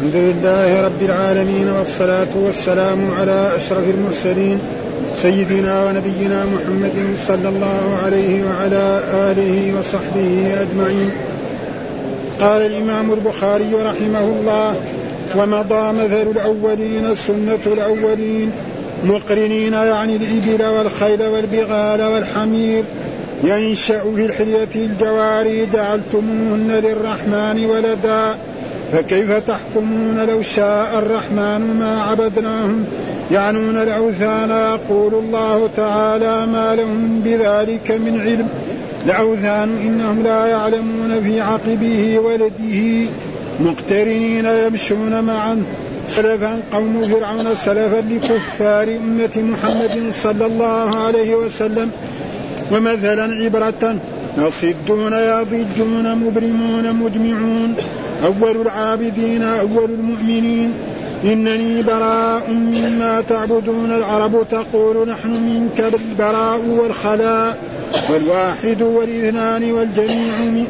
الحمد لله رب العالمين والصلاة والسلام على أشرف المرسلين سيدنا ونبينا محمد صلى الله عليه وعلى آله وصحبه أجمعين. قال الإمام البخاري رحمه الله ومضى مثل الأولين سنة الأولين مقرنين يعني الإبل والخيل والبغال والحمير ينشأ في الحلية الجواري جعلتموهن للرحمن ولدا. فكيف تحكمون لو شاء الرحمن ما عبدناهم؟ يعنون الأوثان يقول الله تعالى ما لهم بذلك من علم. الأوثان إنهم لا يعلمون في عقبه ولده. مقترنين يمشون معا سلفا قوم فرعون سلفا لكفار أمة محمد صلى الله عليه وسلم. ومثلا عبرة يصدون يضجون مبرمون مجمعون. أول العابدين أول المؤمنين. إنني براء مما تعبدون. العرب تقول نحن منك البراء والخلاء. والواحد والاثنان والجميع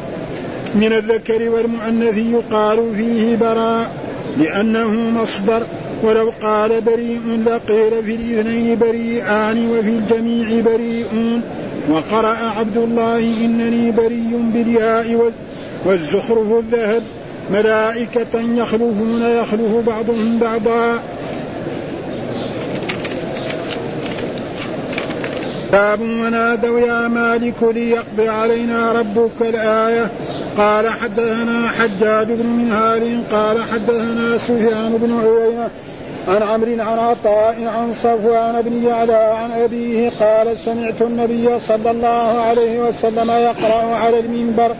من الذكر والمؤنث يقال فيه براء لأنه مصدر. ولو قال بريء لقيل في الاثنين بريئان وفي الجميع بريئون وقرأ عبد الله إنني بري بالياء والزخرف الذهب. ملائكة يخلفون يخلف بعضهم بعضا. باب ونادوا يا مالك ليقضي علينا ربك الآية. قال حدثنا حجاج بن منهال قال حدثنا سفيان بن عيينة عن عمرو عن عطاء عن صفوان بن يعلى عن أبيه قال سمعت النبي صلى الله عليه وسلم يقرأ على المنبر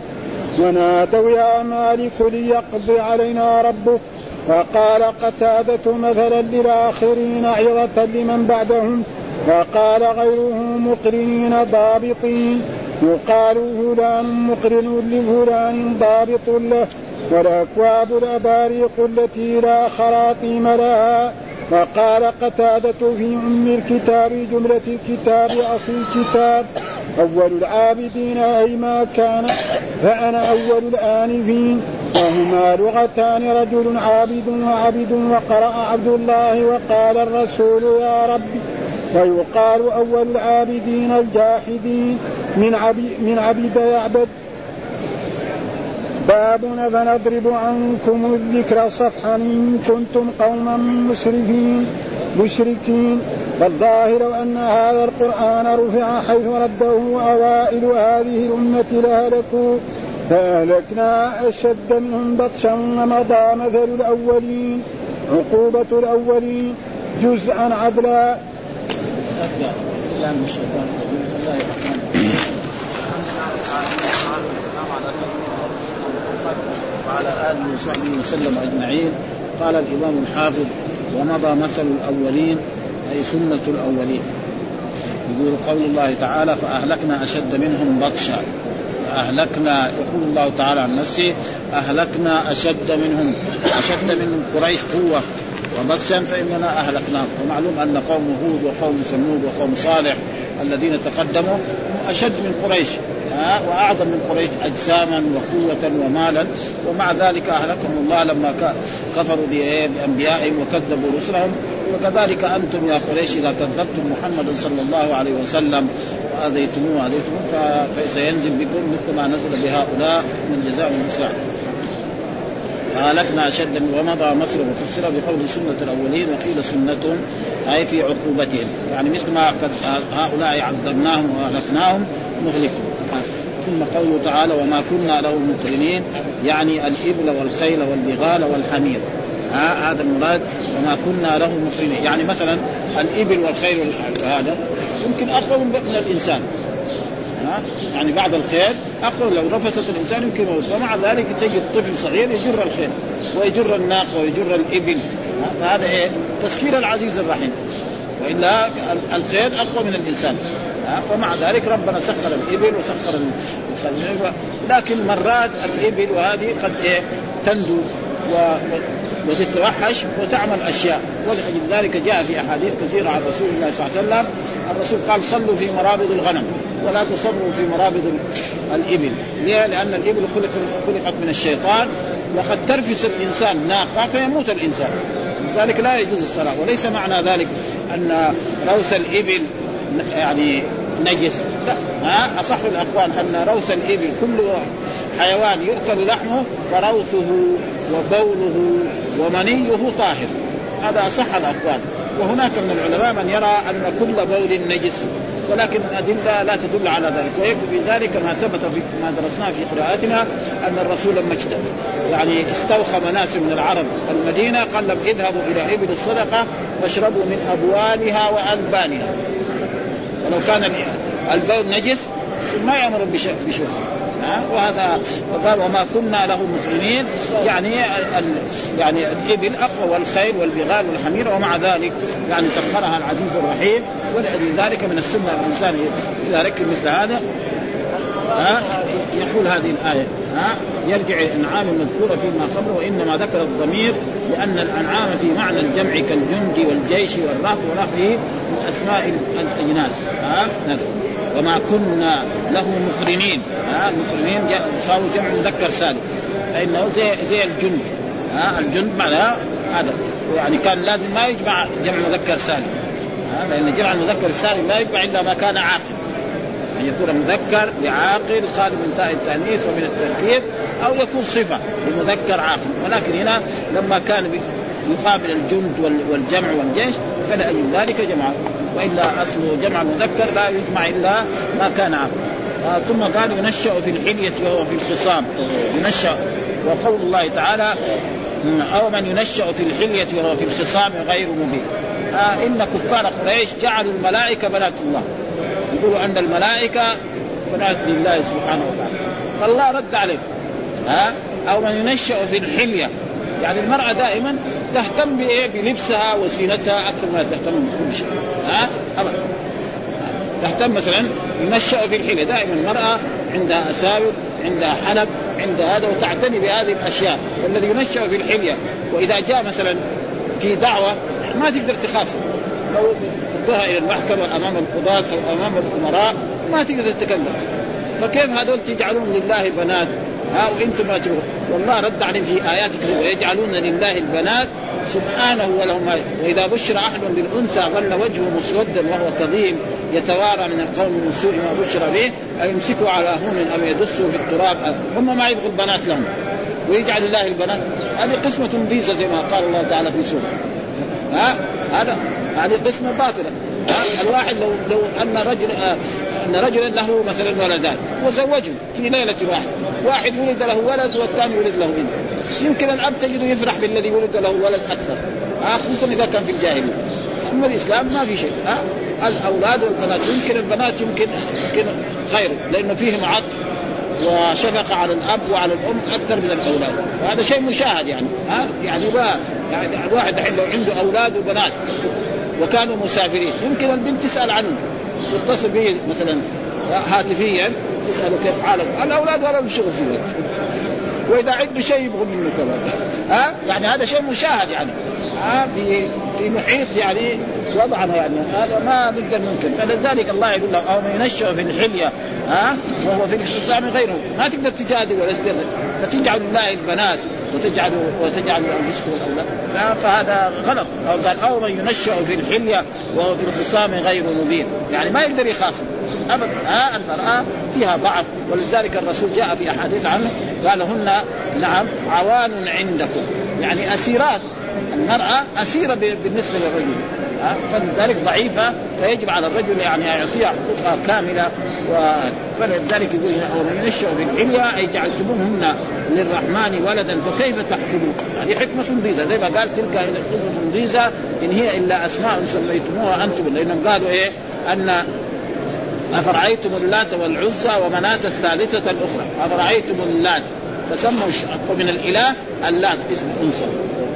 ونادوا يا مالك ليقضي علينا ربك. وقال قتادة مثلا للآخرين عظة لمن بعدهم وقال غيره مقرنين ضابطين. يقال فلان مقرن لفلان ضابط له. والأكواب الأباريق التي لا خراطيم لها. وقال قتادة في أم الكتاب جملة الكتاب أصل الكتاب. أول العابدين أي ما كان فأنا أول الآنفين. وهما لغتان رجل عابد وعبد وقرأ عبد الله وقال الرسول يا ربي ويقال أول العابدين الجاحدين من عبد, من عبد يعبد. باب فنضرب عنكم الذكر صفحا إن كنتم قوما مسرفين مشركين فالظاهر أن هذا القرآن رفع حيث رده أوائل هذه الأمة لهلكوا فأهلكنا أشد منهم بطشا ومضى مثل الأولين عقوبة الأولين جزءا عدلا. وعلى آله وصحبه وسلم أجمعين. قال الإمام الحافظ ومضى مثل الأولين أي سنة الأولين. يقول قول الله تعالى فأهلكنا أشد منهم بطشا. فأهلكنا يقول الله تعالى عن نفسه أهلكنا أشد منهم أشد من قريش قوة وبطشا فإننا أهلكناهم. ومعلوم أن قوم هود وقوم ثمود وقوم صالح الذين تقدموا أشد من قريش. وأعظم من قريش أجساما وقوة ومالا ومع ذلك أهلكهم الله لما كفروا بأنبيائهم وكذبوا رسلهم. وكذلك أنتم يا قريش إذا كذبتم محمدا صلى الله عليه وسلم وأذيتموه وأذيتموه فسينزل بكم مثل ما نزل بهؤلاء من جزاء المساعد فهلكنا أشد ومضى مصر وفسر بقول سنة الأولين وقيل سنتهم أي في عقوبتهم. يعني مثل ما هؤلاء عذبناهم وأهلكناهم نهلكهم. ثم قوله تعالى وما كنا له مقرنين يعني الإبل والخيل والبغال والحمير. ها هذا المراد وما كنا له مقرنين. يعني مثلا الإبل والخيل هذا يمكن أقوى من الإنسان. ها يعني بعد الخيل أقوى لو رفست الإنسان يمكن موت. ومع ذلك تجد طفل صغير يجر الخيل ويجر الناقة ويجر الإبل. فهذا إيه؟ تسكير العزيز الرحيم. وإلا الخيل أقوى من الإنسان. ومع ذلك ربنا سخر الإبل وسخر لكن مرات الإبل وهذه قد إيه؟ تندو و وتتوحش وتعمل أشياء. ولذلك جاء في أحاديث كثيرة عن رسول الله صلى الله عليه وسلم. الرسول قال صلوا في مرابض الغنم ولا تصلوا في مرابض الإبل. ليه؟ لأن الإبل خلق خلقت من الشيطان وقد ترفس الإنسان ناقة فيموت الإنسان. لذلك لا يجوز الصلاة. وليس معنى ذلك أن روث الإبل يعني نجس. لا ها؟ أصح الأقوال أن روث الإبل كل حيوان يؤكل لحمه فروثه وبوله ومنيه طاهر. هذا أصح الأقوال. وهناك من العلماء من يرى أن كل بول نجس ولكن الأدلة لا تدل على ذلك. ويكفي ذلك ما ثبت في ما درسناه في قراءتنا أن الرسول لما يعني استوخم ناس من العرب المدينة قال لهم اذهبوا إلى إبل الصدقة واشربوا من ابوالها وألبانها. ولو كان البول نجس ما يأمر بشرب. ها؟ وهذا وقال وما كنا له مسلمين. يعني ال يعني الإبل أقوى والخيل والبغال والحمير ومع ذلك يعني سخرها العزيز الرحيم. ولذلك من السنة الإنسان اذا ركب مثل هذا. ها؟ يقول هذه الآية. ها؟ يرجع الأنعام المذكورة فيما قبله وإنما ذكر الضمير لأن الأنعام في معنى الجمع كالجند والجيش والرهب ونحوه من أسماء الأجناس. ها؟ وما كنا له مقرنين. ها؟ مقرنين صاروا جمع مذكر سالم فإنه زي زي الجند. ها؟ الجند معناه هذا. يعني كان لازم ما يجمع جمع مذكر سالم. لأن جمع المذكر السالم لا يجمع إلا ما كان عاقل. أن يكون مذكر لعاقل خالي من تاء التأنيث ومن التركيب أو يكون صفة لمذكر عاقل. ولكن هنا لما كان يقابل الجند والجمع والجيش فلأجل ذلك جمع وإلا اصله جمع مذكر لا يجمع إلا ما كان عاقل. آه ثم قال ينشأ في الحلية وهو في الخصام. ينشأ. وقول الله تعالى أو من ينشأ في الحلية وهو في الخصام غير مبين. آه إن كفار قريش جعلوا الملائكة بنات الله. يقولوا أن الملائكة بنات لله سبحانه وتعالى. فالله رد عليهم. ها؟ أو من ينشأ في الحليه يعني المرأة دائما تهتم بإيه؟ بلبسها وزينتها أكثر ما تهتم بكل شيء. ها؟ أبدا. تهتم مثلا ينشأ في الحلة دائما المرأة عندها أساور عندها حلب عندها هذا وتعتني بهذه الأشياء والذي ينشأ في الحلية وإذا جاء مثلا في دعوة ما تقدر تخاصم. لو ردها إلى المحكمة أمام القضاة أو أمام الأمراء ما تقدر تتكلم فكيف هذول تجعلون لله بنات ها وإنتم ما تبغون. والله رد عليهم في آيات كثيره ويجعلون لله البنات سبحانه ولهم. وإذا بشر أحد بالأنثى ظل وجهه مسودا وهو كظيم يتوارى من القوم من سوء ما بشر به أيمسكه على هون ام يدسه في التراب. هم ما يبغوا البنات لهم. ويجعل الله البنات. هذه قسمة فيزا زي ما قال الله تعالى في سورة. ها؟ هذا هذه قسمة باطلة الواحد لو لو أن رجل آه، أن رجلا له مثلا ولدان وزوجهم في ليلة واحدة. واحد ولد له ولد والثاني ولد له بنت يمكن الاب تجده يفرح بالذي ولد له ولد أكثر. خصوصا إذا كان في الجاهلية. أما الإسلام ما في شيء. ها؟ الأولاد والبنات يمكن البنات يمكن يمكن خير لأنه فيهم عطف وشفقة على الأب وعلى الأم أكثر من الأولاد. وهذا شيء مشاهد يعني. ها؟ يعني ما يعني الواحد الحين لو عنده أولاد وبنات وكانوا مسافرين يمكن البنت تسأل عنه. تتصل به مثلا هاتفيا تسأله كيف حالك؟ الاولاد ولا شغل في الوقت وإذا عنده شيء يبغوا منه كمان. ها؟ يعني هذا شيء مشاهد يعني. ها؟ في في محيط يعني وضعنا يعني. هذا ما نقدر ممكن. فلذلك الله يقول له أو من ينشأ في الحلية ها وهو في الاختصام غيره. ما تقدر تجادل ولا تقدر فتجعل الله البنات وتجعل وتجعل أنفسكم الاولاد فهذا غلط. أو قال أو من ينشأ في الحلية وهو في الخصام غير مبين. يعني ما يقدر يخاصم. أبدا. ها المراه فيها ضعف. ولذلك الرسول جاء في أحاديث عنه قال هن نعم عوان عندكم. يعني أسيرات. المرأة أسيرة بالنسبة للرجل فلذلك ضعيفة فيجب على الرجل يعني يعطيها حقوقها كاملة و... فلذلك يقول ومن ينشا في الحليه أي جعلتموهن للرحمن ولدا فكيف تحكمون؟ هذه حكمة ضيزة زي ما قال تلك حكمة ضيزة إن هي إلا أسماء سميتموها أنتم لأنهم قالوا إيه؟ أن أفرأيتم اللات والعزى ومناة الثالثة الأخرى أفرأيتم اللات فسموا من الإله اللات اسم أنثى.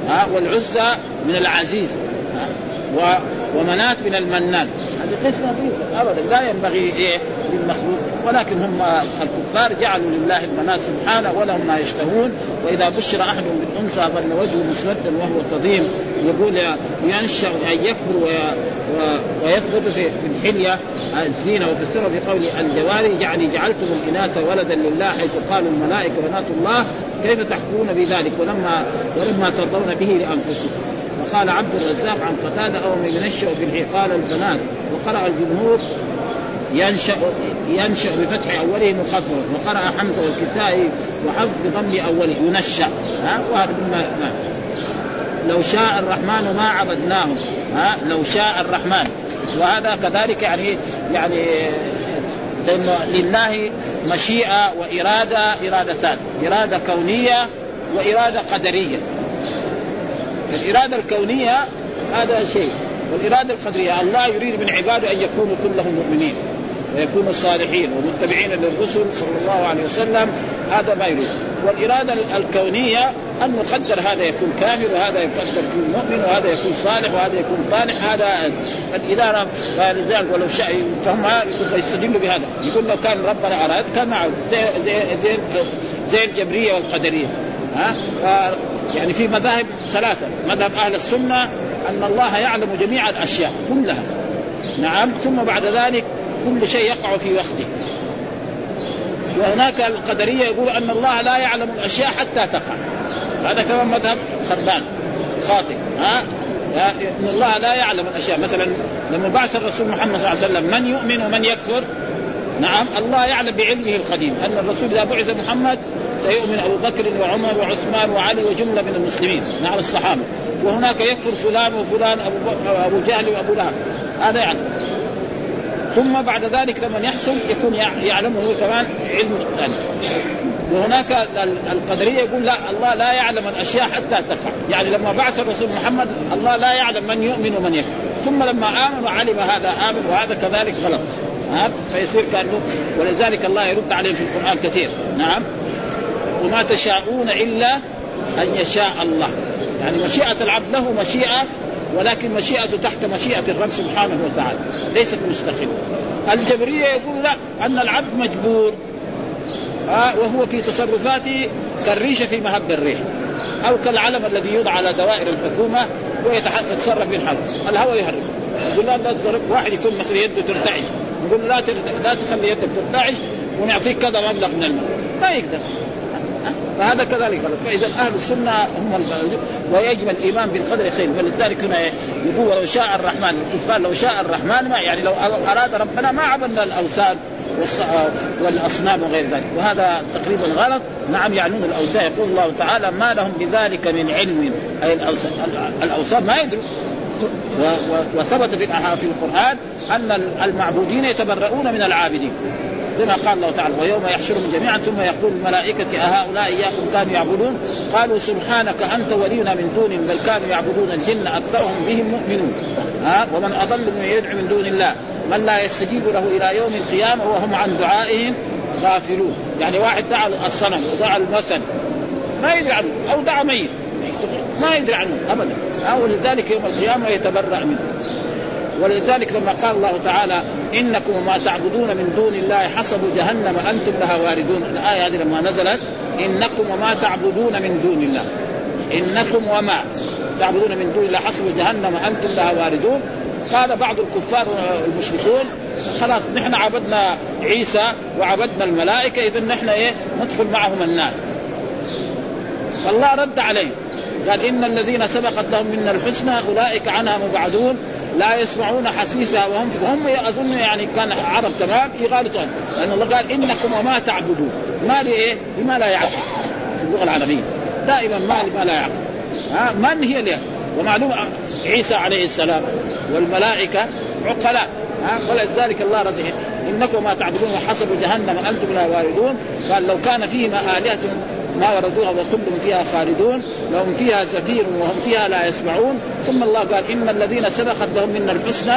ها والعزى من العزيز. ها و ومناة من المنان هذه قسمة ابدا. لا ينبغي إيه للمخلوق ولكن هم الكفار جعلوا لله البنات سبحانه ولهم ما يشتهون. وإذا بشر احد بالأنثى ظل وجهه مسودا وهو كظيم. يقول ينشأ أن يكبر ويثبت في الحلية الزينة وفي السر بقول الجواري يعني جعلتم الإناث ولدا لله حيث قالوا الملائكة بنات الله. كيف تحكمون بذلك؟ ولما ولما ترضون به لأنفسكم. وقال عبد الرزاق عن قتادة أو من ينشأ في قال البنات. وقرأ الجمهور ينشا ينشأ بفتح أوله مخففا وقرأ حمزة والكسائي وحفظ بضم أوله. ينشأ. ها؟ وهذا مما لو شاء الرحمن ما عبدناه ها؟ لو شاء الرحمن. وهذا كذلك يعني يعني لأنه لله مشيئة واراده إرادتان. إرادة كونية وإرادة قدرية. فالإرادة الكونية هذا شيء. والإرادة القدرية الله يريد من عباده أن يكونوا كلهم مؤمنين. ويكونوا صالحين ومتبعين للرسل صلى الله عليه وسلم هذا ما يريد. والإرادة الكونية أن نقدر هذا يكون كافر وهذا يقدر يكون مؤمن وهذا يكون صالح وهذا يكون طالح. هذا فاذا فلذلك ولو شاء فهم فيستدلوا بهذا. يقول لو كان ربنا أراد كان معه. زي زي زي, زي الجبرية والقدرية. ها؟ ف يعني في مذاهب ثلاثة. مذهب أهل السنة أن الله يعلم جميع الأشياء كلها. نعم. ثم بعد ذلك كل شيء يقع في وقته. وهناك القدرية يقول أن الله لا يعلم الأشياء حتى تقع. هذا كمان مذهب خربان. خاطئ. ها؟ إن الله لا يعلم الأشياء. مثلا لما بعث الرسول محمد صلى الله عليه وسلم من يؤمن ومن يكفر؟ نعم الله يعلم بعلمه القديم. أن الرسول إذا بعث محمد سيؤمن أبو بكر وعمر وعثمان وعلي وجملة من المسلمين نعم الصحابة. وهناك يكفر فلان وفلان أبو أبو جهل وأبو لهب. هذا يعني ثم بعد ذلك لما يحصل يكون يعلمه هو كمان علم ثاني وهناك القدرية يقول لا الله لا يعلم الأشياء حتى تقع يعني لما بعث الرسول محمد الله لا يعلم من يؤمن ومن يكفر. ثم لما آمن وعلم هذا آمن وهذا كذلك غلط. ها فيصير كانه ولذلك الله يرد عليه في القرآن كثير. نعم؟ وما تشاءون إلا أن يشاء الله. يعني مشيئة العبد له مشيئة ولكن مشيئته تحت مشيئة الرب سبحانه وتعالى. ليست مستقلة. الجبريه يقول لا أن العبد مجبور. آه وهو في تصرفاته كالريشه في مهب الريح أو كالعلم الذي يوضع على دوائر الحكومة ويتصرف بالحرب. الهواء يهرب. يقول لا تصرف واحد يكون مثلا يده ترتعش. يقول لا لا تخلي يدك ترتعش ونعطيك كذا مبلغ من المال. ما يقدر. فهذا كذلك. فإذا أهل السنة هم ويجب الإيمان بالقدر خير. ولذلك هنا يقول ولو شاء الرحمن الكفار لو شاء الرحمن ما يعني لو أراد ربنا ما عبدنا الأوثان والأصنام وغير ذلك. وهذا تقريبا غلط. نعم يعنون الأوثان. يقول الله تعالى ما لهم بذلك من علم. أي الاوثان ما يدروا. وثبت في في القرآن أن المعبودين يتبرؤون من العابدين. كما قال الله تعالى ويوم يحشرهم جميعا ثم يقول الملائكة أهؤلاء إياكم كانوا يعبدون؟ قالوا سبحانك أنت ولينا من دونهم بل كانوا يعبدون الجن أكثرهم بهم مؤمنون. ها؟ ومن أضل من يدعو من دون الله من لا يستجيب له إلى يوم القيامة وهم عن دعائهم غافلون. يعني واحد دعا الصنم ودعا المثل ما يدري عنه أو دعا ميت ما يدري عنه أبدا. ولذلك يوم القيامة يتبرأ منه. ولذلك لما قال الله تعالى إنكم وما تعبدون من دون الله حسب جهنم أنتم لها واردون. الآية هذه لما نزلت إنكم وما تعبدون من دون الله. إنكم وما تعبدون من دون الله حسب جهنم أنتم لها واردون. قال بعض الكفار المشركون خلاص نحن عبدنا عيسى وعبدنا الملائكة اذا نحن إيه؟ ندخل معهم النار. فالله رد عليه قال إن الذين سبقت لهم منا الحسنى أولئك عنها مبعدون. لا يسمعون حسيسها وهم هم أظن يعني كان عرب تمام يغالطوا لأن الله قال إنكم وما تعبدون. ما لايه؟ لما لا يعقل. في اللغة العربية. دائما ما لما لا يعقل. ها؟ من هي ليه؟ ومعلوم عيسى عليه السلام والملائكة عقلاء. ها؟ ولذلك الله رضي إنكم ما تعبدون حسب جهنم أنتم لا واردون. قال لو كان فيهما آلهة ما وردوها وكلهم فيها خالدون لهم فيها زفير وهم فيها لا يسمعون. ثم الله قال إن الذين سبقت لهم منا الحسنى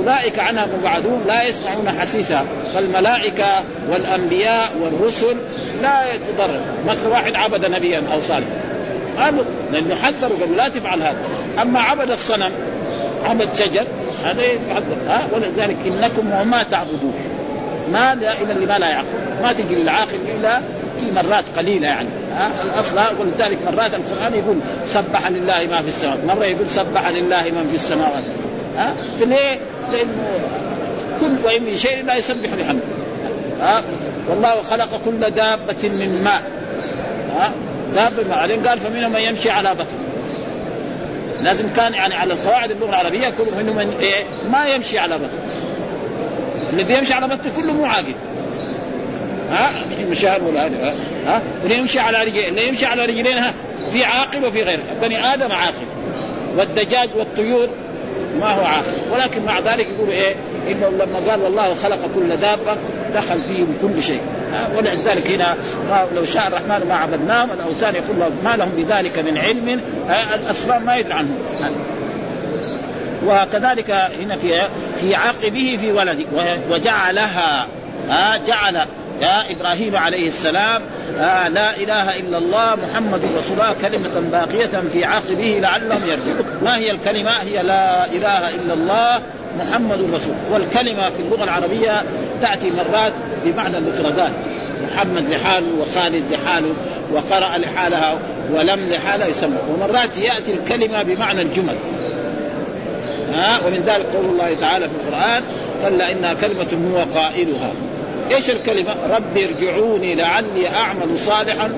أولئك عنها مبعدون لا يسمعون حسيسها فالملائكة والأنبياء والرسل لا يتضرر مثل واحد عبد نبيا أو صالح. قالوا لأنه حذروا قالوا لا تفعل هذا. أما عبد الصنم عبد شجر هذا يحذر ها؟ ولذلك إنكم وما تعبدون. ما دائما لما لا يعقل. ما تجي للعاقل إلا في مرات قليلة يعني. الأصل ولذلك مرات القرآن يقول سبح لله ما في السماوات. مرة يقول سبح لله من في السماوات. ها؟ فليه؟ لأنه كل وإن من شيء لا يسبح بحمده. ها؟ والله خلق كل دابة من ماء. ها؟ دابة من بعدين قال فمنهم من يمشي على بطن. لازم كان يعني على القواعد اللغة العربية كل منهم من إيه؟ ما يمشي على بطن. الذي يمشي على بطن كله مو عاقل. ها؟ المشاهد ولا ها؟ واللي يمشي على رجلين. اللي يمشي على رجلين ها؟ في عاقل وفي غير بني آدم عاقل. والدجاج والطيور ما هو عاقل. ولكن مع ذلك يقول إيه؟ إنه لما قال والله خلق كل دابة دخل فيهم كل شيء. ولذلك هنا لو شاء الرحمن ما عبدناهم الأوثان يقول ما لهم بذلك من علم. الاصنام ما يدري عنهم. وكذلك هنا في في عقبه في ولده. وجعلها. جعل يا إبراهيم عليه السلام آه لا إله إلا الله محمد رسول الله كلمة باقية في عقبه لعلهم يرجعون. ما هي الكلمة؟ هي لا إله إلا الله محمد رسول. والكلمة في اللغة العربية تأتي مرات بمعنى المفردات. محمد لحاله وخالد لحاله وقرأ لحالها ولم لحالها يسمى. ومرات يأتي الكلمة بمعنى الجمل. ها ومن ذلك قول الله تعالى في القرآن كلا إنها كلمة هو قائلها. إيش الكلمة؟ ربي ارجعوني لعلي أعمل صالحا.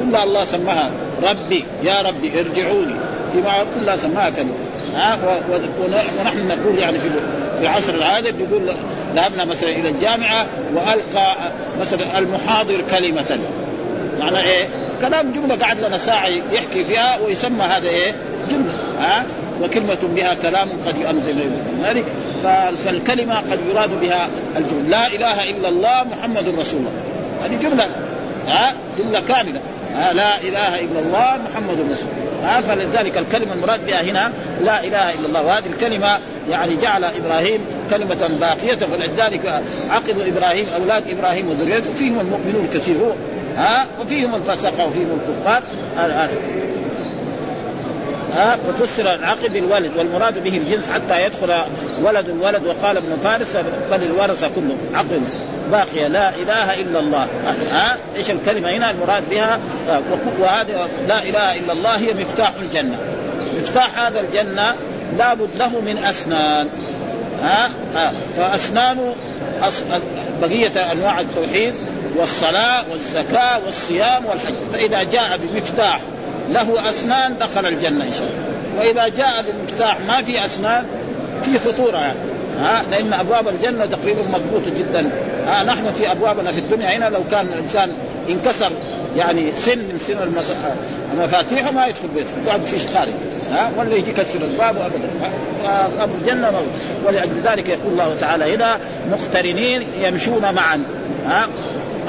كلها الله سماها ربي. يا ربي ارجعوني. فيما كلها سماها كلمة. ها؟ ونحن نقول يعني في في عصر العاده بيقول ذهبنا مثلا إلى الجامعة وألقى مثلا المحاضر كلمة. معنى إيه؟ كلام جملة قعد لنا ساعة يحكي فيها ويسمى هذا إيه؟ جملة. ها؟ وكلمة بها كلام قد يؤمزل ذلك. فالكلمة قد يراد بها الجملة. لا إله إلا الله محمد رسول الله. هذه جملة. ها؟ جملة كاملة. ها؟ لا إله إلا الله محمد رسول الله. فلذلك الكلمة المراد بها هنا لا إله إلا الله. وهذه الكلمة يعني جعل إبراهيم كلمة باقية فلذلك عقب إبراهيم أولاد إبراهيم وذريته فيهم المؤمنون كثيرون ها؟ وفيهم الفسقة وفيهم الكفار. ها وفسر العقل بالولد والمراد به الجنس حتى يدخل ولد الولد وقال ابن فارس بل الورثه كلهم عقل باقيه لا إله إلا الله. ها؟ إيش الكلمة هنا؟ المراد بها وهذه لا إله إلا الله هي مفتاح الجنة. مفتاح هذا الجنة لابد له من أسنان. ها, ها. فأسنان بقية أنواع التوحيد والصلاة والزكاة والصيام والحج. فإذا جاء بمفتاح له أسنان دخل الجنة إن شاء الله. وإذا جاء بمفتاح ما في أسنان في خطورة يعني. ها لأن أبواب الجنة تقريبا مضبوطة جدا. ها نحن في أبوابنا في الدنيا. هنا لو كان الإنسان انكسر يعني سن من سن المس... مفاتيحه ما يدخل بيته. يقعد في خارج. ها ولا يجي يكسر الباب ابدا. ابو الجنة موت. ولأجل ذلك يقول الله تعالى هنا مقترنين يمشون معا. ها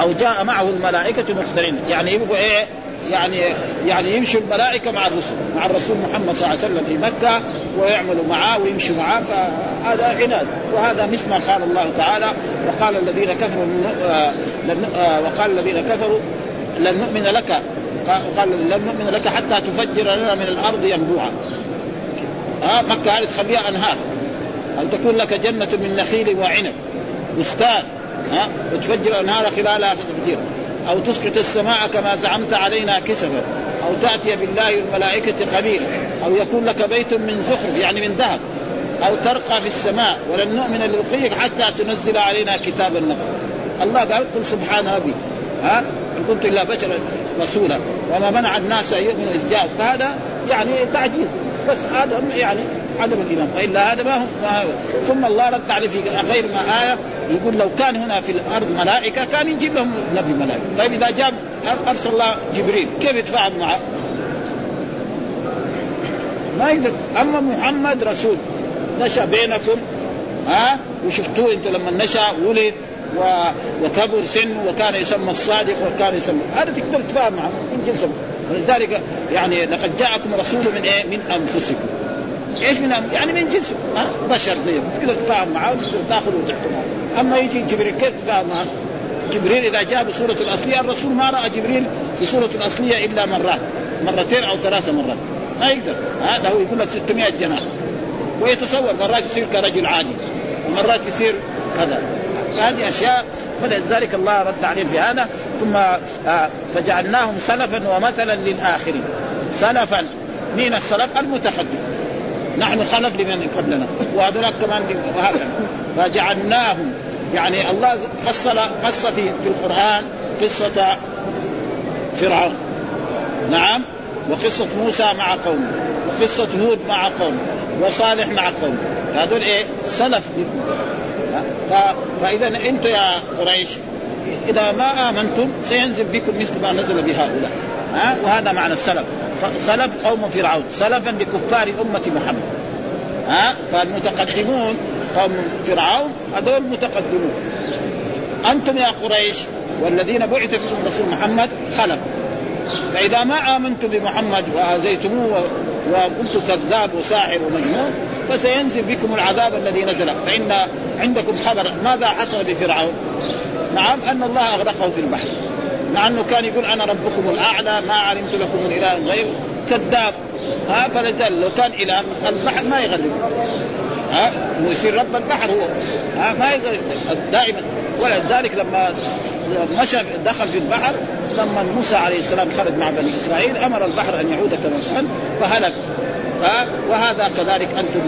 أو جاء معه الملائكة مقترنين. يعني يبقوا إيه؟ يعني يعني يمشي الملائكة مع الرسل مع الرسول محمد صلى الله عليه وسلم في مكة ويعملوا معاه ويمشوا معاه فهذا عناد. وهذا مثل ما قال الله تعالى وقال الذين كفروا آه آه وقال الذين كفروا لن نؤمن لك. قال لن نؤمن لك حتى تفجر لنا من الأرض ينبوعا. ها آه مكة هذه تخليها أنهار. أو تكون لك جنة من نخيل وعنب بستان ها وتفجر انهار خلالها تفجيرا أو تسقط السماء كما زعمت علينا كسفا أو تأتي بالله والملائكه قبيلا أو يكون لك بيت من زخرف يعني من ذهب أو ترقى في السماء ولن نؤمن لرقيك حتى تنزل علينا كتابا نقرا الله قال قل سبحان ربي. ها؟ إن كنت إلا بشرا رسولا. وما منع الناس أن يؤمنوا إذ جاءوا فهذا يعني تعجيز. بس هذا يعني عدم الإيمان والا هذا ما هو. ثم الله رد عليه في غير ما آية يقول لو كان هنا في الأرض ملائكة كان يجيب لهم نبي ملائكة طيب إذا جاب أرسل الله جبريل كيف يتفاعل معه؟ ما يقدر أما محمد رسول نشأ بينكم ها وشفتوه أنتم لما نشأ ولد و... وكبر سن وكان يسمى الصادق وكان يسمى هذا تقدر تتفاهم معه ولذلك يعني لقد جاءكم رسول من إيه؟ من أنفسكم إيش من أم... يعني من جنسه ها؟ بشر زيه تقدر تتفاهم وتقدر تاخذ وتحكم أما يجي جبريل كيف تتفاهم معه؟ جبريل إذا جاء بصورة الأصلية الرسول ما رأى جبريل بصورة الأصلية إلا مرات. مرتين أو ثلاث مرات. ما يقدر. هذا هو يقول لك 600 جناح. ويتصور مرات يصير كرجل عادي ومرات يصير كذا. هذه أشياء فلذلك الله رد عليهم في هذا. ثم آه، فجعلناهم سلفا ومثلا للآخرين. سلفا. مين السلف؟ المتقدم نحن خلف لمن قبلنا وهذولاك كمان وهكذا. فجعلناهم يعني الله قص قص في في القرآن قصة فرعون. نعم؟ وقصة موسى مع قومه وقصة هود مع قومه وصالح مع قومه. هذول إيه؟ سلف فإذا أنتم يا قريش إذا ما آمنتم سينزل بكم مثل ما نزل بهؤلاء. ها؟ وهذا معنى السلف. سلف قوم فرعون سلفا لكفار أمة محمد. ها؟ فالمتقدمون قوم فرعون هذول متقدمون. أنتم يا قريش والذين بعث فيكم رسول محمد خلف. فإذا ما آمنتم بمحمد وآذيتموه وقلت كذاب وساحر ومجنون فسينزل بكم العذاب الذي نزل. فإن عندكم خبر ماذا حصل بفرعون؟ نعم أن الله أغرقه في البحر. مع انه كان يقول أنا ربكم الأعلى ما علمت لكم من إله غير كذاب. ها فلذلك لو كان إله البحر ما يغرق ها يصير رب البحر هو. ها ما يغرق دائما. ولذلك لما مشى دخل في البحر لما موسى عليه السلام خرج مع بني إسرائيل أمر البحر أن يعود كما كان فهلك. وهذا كذلك أنتم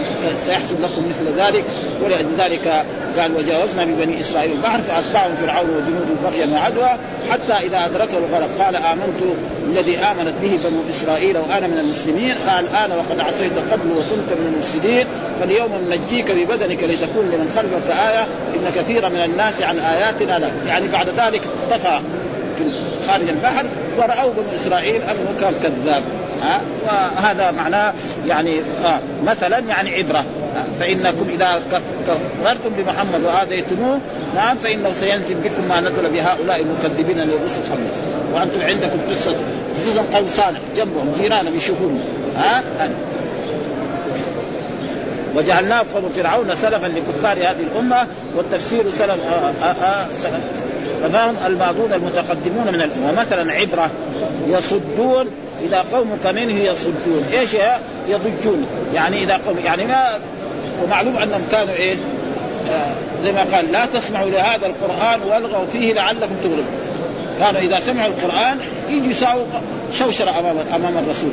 سيحصل لكم مثل ذلك. ولذلك قال وجاوزنا ببني إسرائيل البحر فأتبعهم فرعون وجنوده بغيا وعدوى حتى إذا أدركه الغرق قال آمنت الذي آمنت به بنو إسرائيل وأنا من المسلمين. قال الان وقد عصيت قبل وكنت من المفسدين فاليوم ننجيك ببدنك لتكون لمن خلفك آية إن كثيرا من الناس عن آياتنا لا يعني بعد ذلك طفى خارج البحر ورأوا بنو إسرائيل أنه كان كذاب. ها؟ وهذا معناه يعني آه مثلا يعني عبرة. فإنكم إذا كفرتم بمحمد وآذيتموه نعم فإنه سينزل بكم ما نزل بهؤلاء المكذبين للرسل قبل وأنتم عندكم قصة خصوصا قوم صالح جنبهم جيرانهم يشوفون. ها؟ وجعلناه قوم فرعون سلفا لكفار هذه الأمة والتفسير سلف آآ آآ فهم الماضون المتقدمون من الأمة. مثلا عبرة يصدون إذا قومك منه يصدون. إيش يضجون. يعني إذا قوم يعني ما ومعلوم أنهم كانوا إيه؟ آه زي ما قال لا تسمعوا لهذا القرآن والغوا فيه لعلكم تغلبون. كانوا إذا سمعوا القرآن يجوا يساووا شوشرة امام أمام الرسول.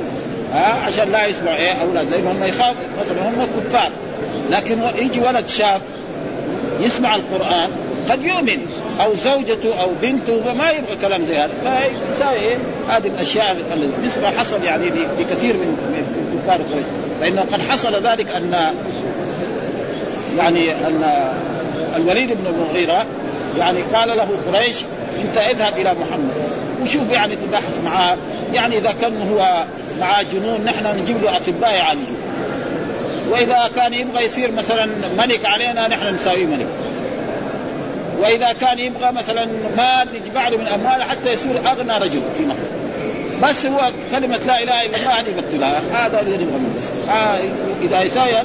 ها آه عشان لا يسمعوا إيه؟ أولاد. لأن هم يخاف مثلا هم كفار. لكن يجي ولد شاب يسمع القرآن قد يؤمن. أو زوجته أو بنته فما يبغى كلام زي هذا. فيساوي إيه؟ هذه الأشياء مثل حصل يعني لكثير من من كفار قريش. فانه قد حصل ذلك أن يعني أن الوليد بن المغيرة يعني قال له قريش أنت اذهب إلى محمد. وشوف يعني تبحث معاه. يعني إذا كان هو معاه جنون نحن نجيب له أطباء يعالجوه وإذا كان يبغى يصير مثلا ملك علينا نحن نساويه ملك. وإذا كان يبغى مثلا مال نجمع له من أمواله حتى يصير أغنى رجل في مكه بس هو كلمة لا إله إلا الله هذه يبطلها هذا الذي يبغى بس آه إذا يساوي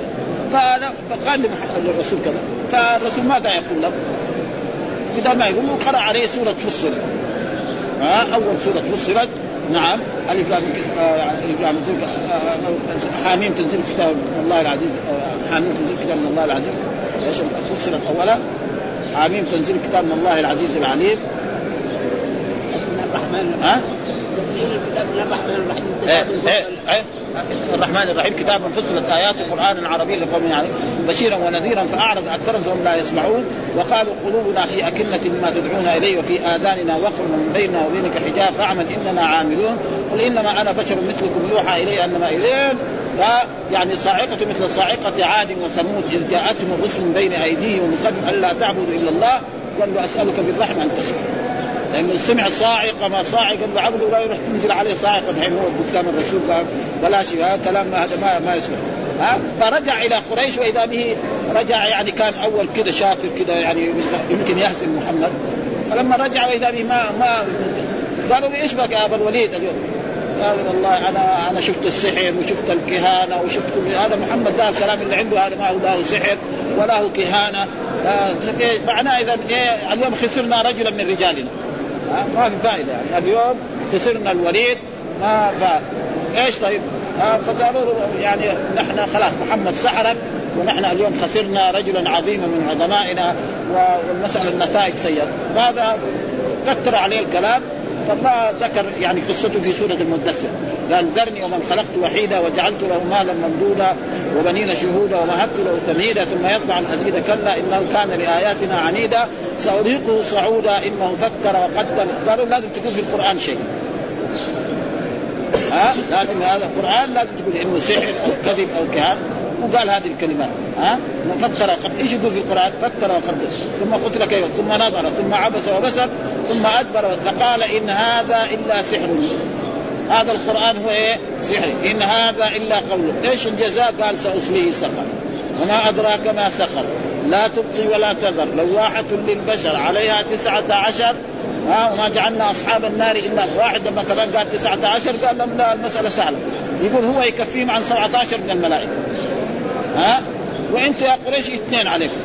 قال فقال للرسول كذا. فالرسول ماذا يقول له؟ إذا ما يقول قرأ عليه سورة فصلت ها آه أول سورة فصلت. نعم. ألف لام ألف لام حاميم تنزيل كتاب من الله العزيز حاميم تنزيل كتاب من الله العزيز. فصلت اولا. حاميم تنزيل كتاب من الله العزيز العليم. الرحمن ها؟ الرحمن الرحيم كتاب فصلت آيات قران عربي لقوم يعني بشيرا ونذيرا فأعرض أكثرهم فهم لا يسمعون وقالوا قلوبنا في أكنة مما تدعونا إليه وفي آذاننا وقر من بيننا وبينك حجاب فاعمل إننا عاملون قل إنما أنا بشر مثلكم يوحى إلي أنما الين يعني صاعقة مثل صاعقة عاد وثمود إذ جاءتهم الرسل بين أيديهم ومن ألا تعبدوا إلا الله له أسألك بالرحمة أن تسمع. لأنه سمع صاعقه ما صاعقه قال له عبده لا يروح تنزل عليه صاعقه الحين هو قدام الرسول ولا شيء هذا كلام هذا ما ما يسمع. ها؟ فرجع إلى قريش وإذا به رجع يعني كان أول كذا شاطر كذا يعني يمكن يهزم محمد. فلما رجع وإذا به ما ما قالوا لي إيش بك يا أبا الوليد؟ اليوم؟ قال والله أنا أنا شفت السحر وشفت الكهانة وشفت كل هذا محمد ده الكلام اللي عنده هذا ما هو له سحر ولا هو كهانة. معناه إذا إيه اليوم خسرنا رجلا من رجالنا. ما في فائدة. يعني اليوم خسرنا الوليد ما ف إيش طيب؟ فقالوا له يعني نحن خلاص محمد سحرك ونحن اليوم خسرنا رجلا عظيما من عظمائنا والمسألة النتائج سيئة. هذا كثر عليه الكلام فالله ذكر يعني قصته في سورة المدثر. قال ذرني ومن خلقت وحيدا وجعلت له مالا ممدودا وبنين شهودا ومهدت له تمهيدا ثم يطمع ان ازيد كلا إنه كان لآياتنا عنيدا. سارهقه صعودا إنه فكر وقدر قالوا لازم تكون في القرآن شيء. ها؟ لازم هذا القرآن لازم تقول إنه سحر أو كذب أو كهان. وقال هذه الكلمات ها؟ فكر وقدر إيش يقول في القرآن؟ فكر وقدر ثم قتل كيف ثم نظر. ثم عبس وبسر. ثم أدبر فقال إن هذا إلا سحر. هذا القرآن هو إيه؟ سحر إن هذا إلا قول. إيش الجزاء؟ قال سأصليه سقر. وما أدراك ما سقر. لا تبقي ولا تذر. لواحة للبشر. عليها تسعة عشر. ها وما جعلنا أصحاب النار إلا واحد لما كمان قال تسعة عشر قال لهم لا المسألة سهلة. يقول هو يكفيهم عن 17 من الملائكة. ها؟ وأنتم يا قريش اثنين عليكم.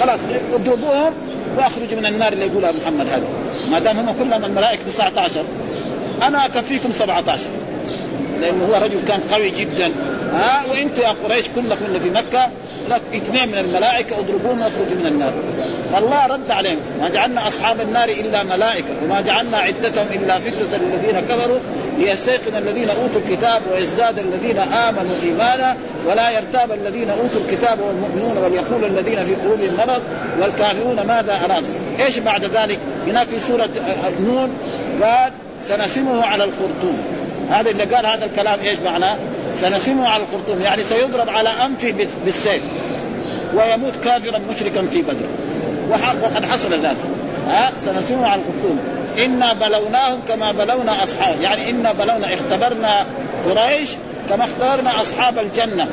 خلاص اضربوهم وأخرجوا من النار اللي يقولها محمد هذا. ما دام هم كلهم الملائكة 19 أنا اكفيكم 17 لأنه هو رجل كان قوي جدا. ها وانت يا قريش كلكم اللي في مكة. لك اثنين من الملائكة اضربوهم واخرجوا من النار. فالله رد عليهم. ما جعلنا أصحاب النار إلا ملائكة وما جعلنا عدتهم إلا فتنة للذين كفروا. ليستيقن الذين أوتوا الكتاب ويزداد الذين آمنوا إيمانا ولا يرتاب الذين أوتوا الكتاب والمؤمنون وليقول الذين في قلوبهم مرض والكافرون ماذا أرادوا. إيش بعد ذلك؟ هناك في سورة النون قال سنسمه على الخرطوم. هذا اللي قال هذا الكلام إيش معناه؟ سنسمه على الخرطوم. يعني سيضرب على أنفه بالسيف ويموت كافرا مشركا في بدر. وقد حصل ذلك. ها؟ سنسمه على الخرطوم. إنا بلوناهم كما بلونا اصحاب يعني إنا بلونا اختبرنا قريش كما اختبرنا أصحاب الجنة.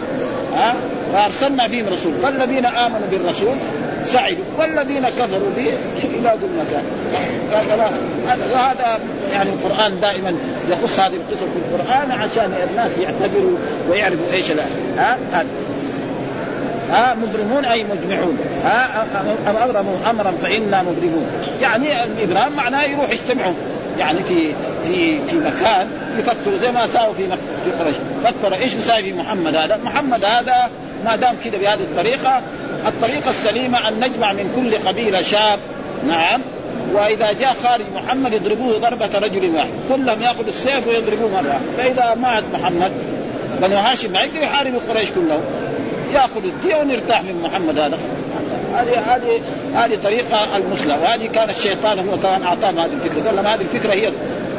ها؟ فأرسلنا فيهم رسول. فالذين آمنوا بالرسول سعدوا والذين كفروا به ذو المكان. وهذا يعني القرآن دائما يخص هذه القصص في القرآن عشان الناس يعتبروا ويعرفوا إيش ها؟ هذا. ها؟ مبرمون أي مجمعون. ها؟ أم أبرموا امرا فإنا مبرمون. يعني الإبرام معناه يروح يجتمعوا يعني في في في مكان يفكروا زي ما ساووا في في قريش. فكروا إيش بيساوي في محمد هذا؟ محمد هذا ما دام كذا بهذه الطريقة الطريقة السليمة أن نجمع من كل قبيلة شاب نعم وإذا جاء خارج محمد يضربوه ضربة رجل واحد كلهم ياخذ السيف ويضربوه مرة فإذا مات محمد بنو هاشم ما يقدر يحارب قريش كلهم ياخذ الدية ونرتاح من محمد هذا. هذه هذه هذه طريقة المثلى وهذه كان الشيطان هو كان اعطاهم هذه الفكرة. قال لهم هذه الفكرة هي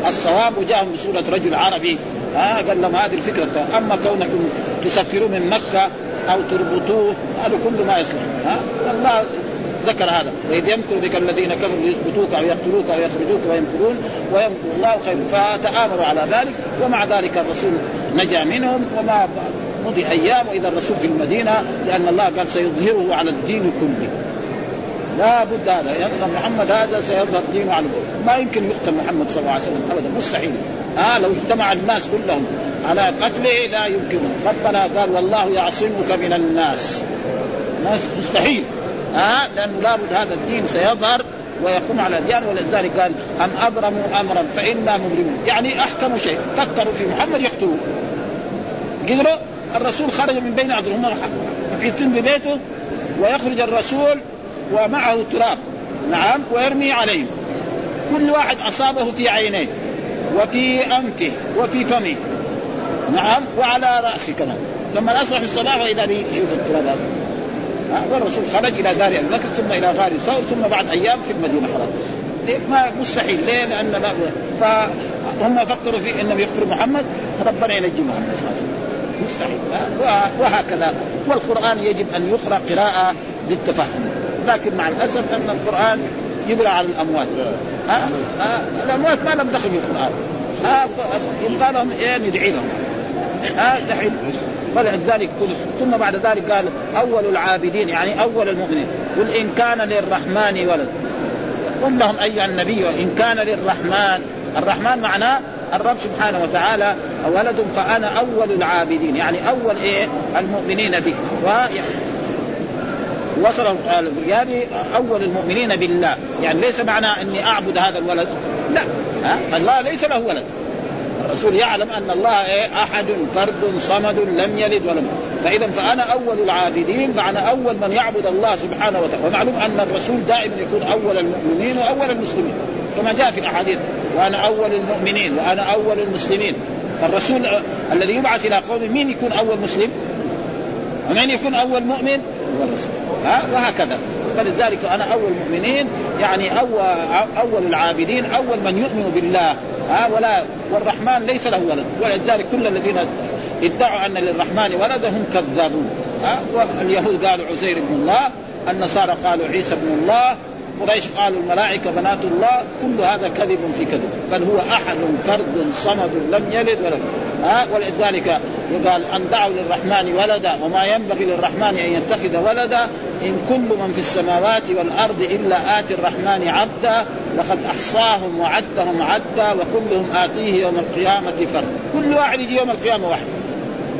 الصواب وجاءهم بصورة رجل عربي ها قال لهم هذه الفكرة. أما كونكم تسفروه من مكة أو تربطوه هذا كله ما يصلح ها؟ الله ذكر هذا. وإذ يمكر بك الذين كفروا ليثبتوك أو يقتلوك أو يخرجوك ويمكرون ويمكر الله خير. فتآمروا على ذلك ومع ذلك الرسول نجا منهم وما مضي أيام وإذا الرسول في المدينة لأن الله قال سيظهره على الدين كله. لا بد هذا. يعني محمد هذا سيظهر دينه على الدين. ما يمكن يقتل محمد صلى الله عليه وسلم ابدا. مستحيل. آه لو اجتمع الناس كلهم على قتله لا يمكن. ربنا قال والله يعصمك من الناس. مستحيل. ها آه لأنه لابد هذا الدين سيظهر ويقوم على ديان ولذلك قال أم أبرموا امرا فإنا مبرمون. يعني احكموا شيء. فكروا في محمد يقتلوه قدروا؟ الرسول خرج من بين اظهرهم يتم ببيته ويخرج الرسول ومعه تراب. نعم ويرمي عليهم كل واحد أصابه في عينيه وفي أنفه وفي فمه. نعم وعلى رأسه كمان. لما اصبح في الصباح وإذا يشوف التراب. هذا والرسول خرج إلى دار أبي بكر ثم إلى غار ثور ثم بعد أيام في المدينة خلاص ما مستحيل. ليه؟ لأن لا فهم فكروا في إنهم يقتلوا محمد ربنا ينجي محمد صلى الله عليه وسلم. مستحيل. وهكذا. والقرآن يجب أن يقرأ قراءة للتفهم. لكن مع الأسف أن القرآن يقرا على الأموات. ها؟ ها؟ الأموات ما لهم دخل في القرآن. ها؟ يبقى لهم إيه؟ ندعي لهم. ها؟ دحين فلذلك ثم بعد ذلك قال أول العابدين يعني أول المؤمنين. قل إن كان للرحمن ولد. قل لهم أيها النبي إن كان للرحمن. الرحمن معناه الرب سبحانه وتعالى ولد فأنا أول العابدين يعني أول إيه؟ المؤمنين به. وصل يعني أول المؤمنين بالله. يعني ليس معنى إني أعبد هذا الولد. لا. ها؟ الله ليس له ولد. الرسول يعلم أن الله إيه؟ أحد فرد صمد لم يلد ولم فإذا فأنا أول العابدين معنى أول من يعبد الله سبحانه وتعالى. ومعلوم أن الرسول دائما يكون أول المؤمنين وأول المسلمين. كما جاء في الأحاديث وأنا أول المؤمنين وأنا أول المسلمين. فالرسول الذي يبعث إلى قوم مين يكون أول مسلم؟ ومن يكون أول مؤمن؟ هو الرسول ها؟ وهكذا. فلذلك أنا أول المؤمنين يعني اول أول العابدين أول من يؤمن بالله ها؟ ولا والرحمن ليس له ولد. ولذلك كل الذين ادعوا أن للرحمن ولد هم كذابون ها؟ واليهود قالوا عزير بن الله النصارى قالوا عيسى بن الله قريش قالوا الملائكة بنات الله كل هذا كذب في كذب بل هو أحد فرد صمد لم يلد ولم ها؟ ولذلك يقال أن دعوا للرحمن ولدا وما ينبغي للرحمن أن يتخذ ولدا إن كل من في السماوات والأرض إلا آتي الرحمن عبدا لقد أحصاهم وعدهم عدا وكلهم آتيه يوم القيامة فرد. كل واحد يجي يوم القيامة واحد.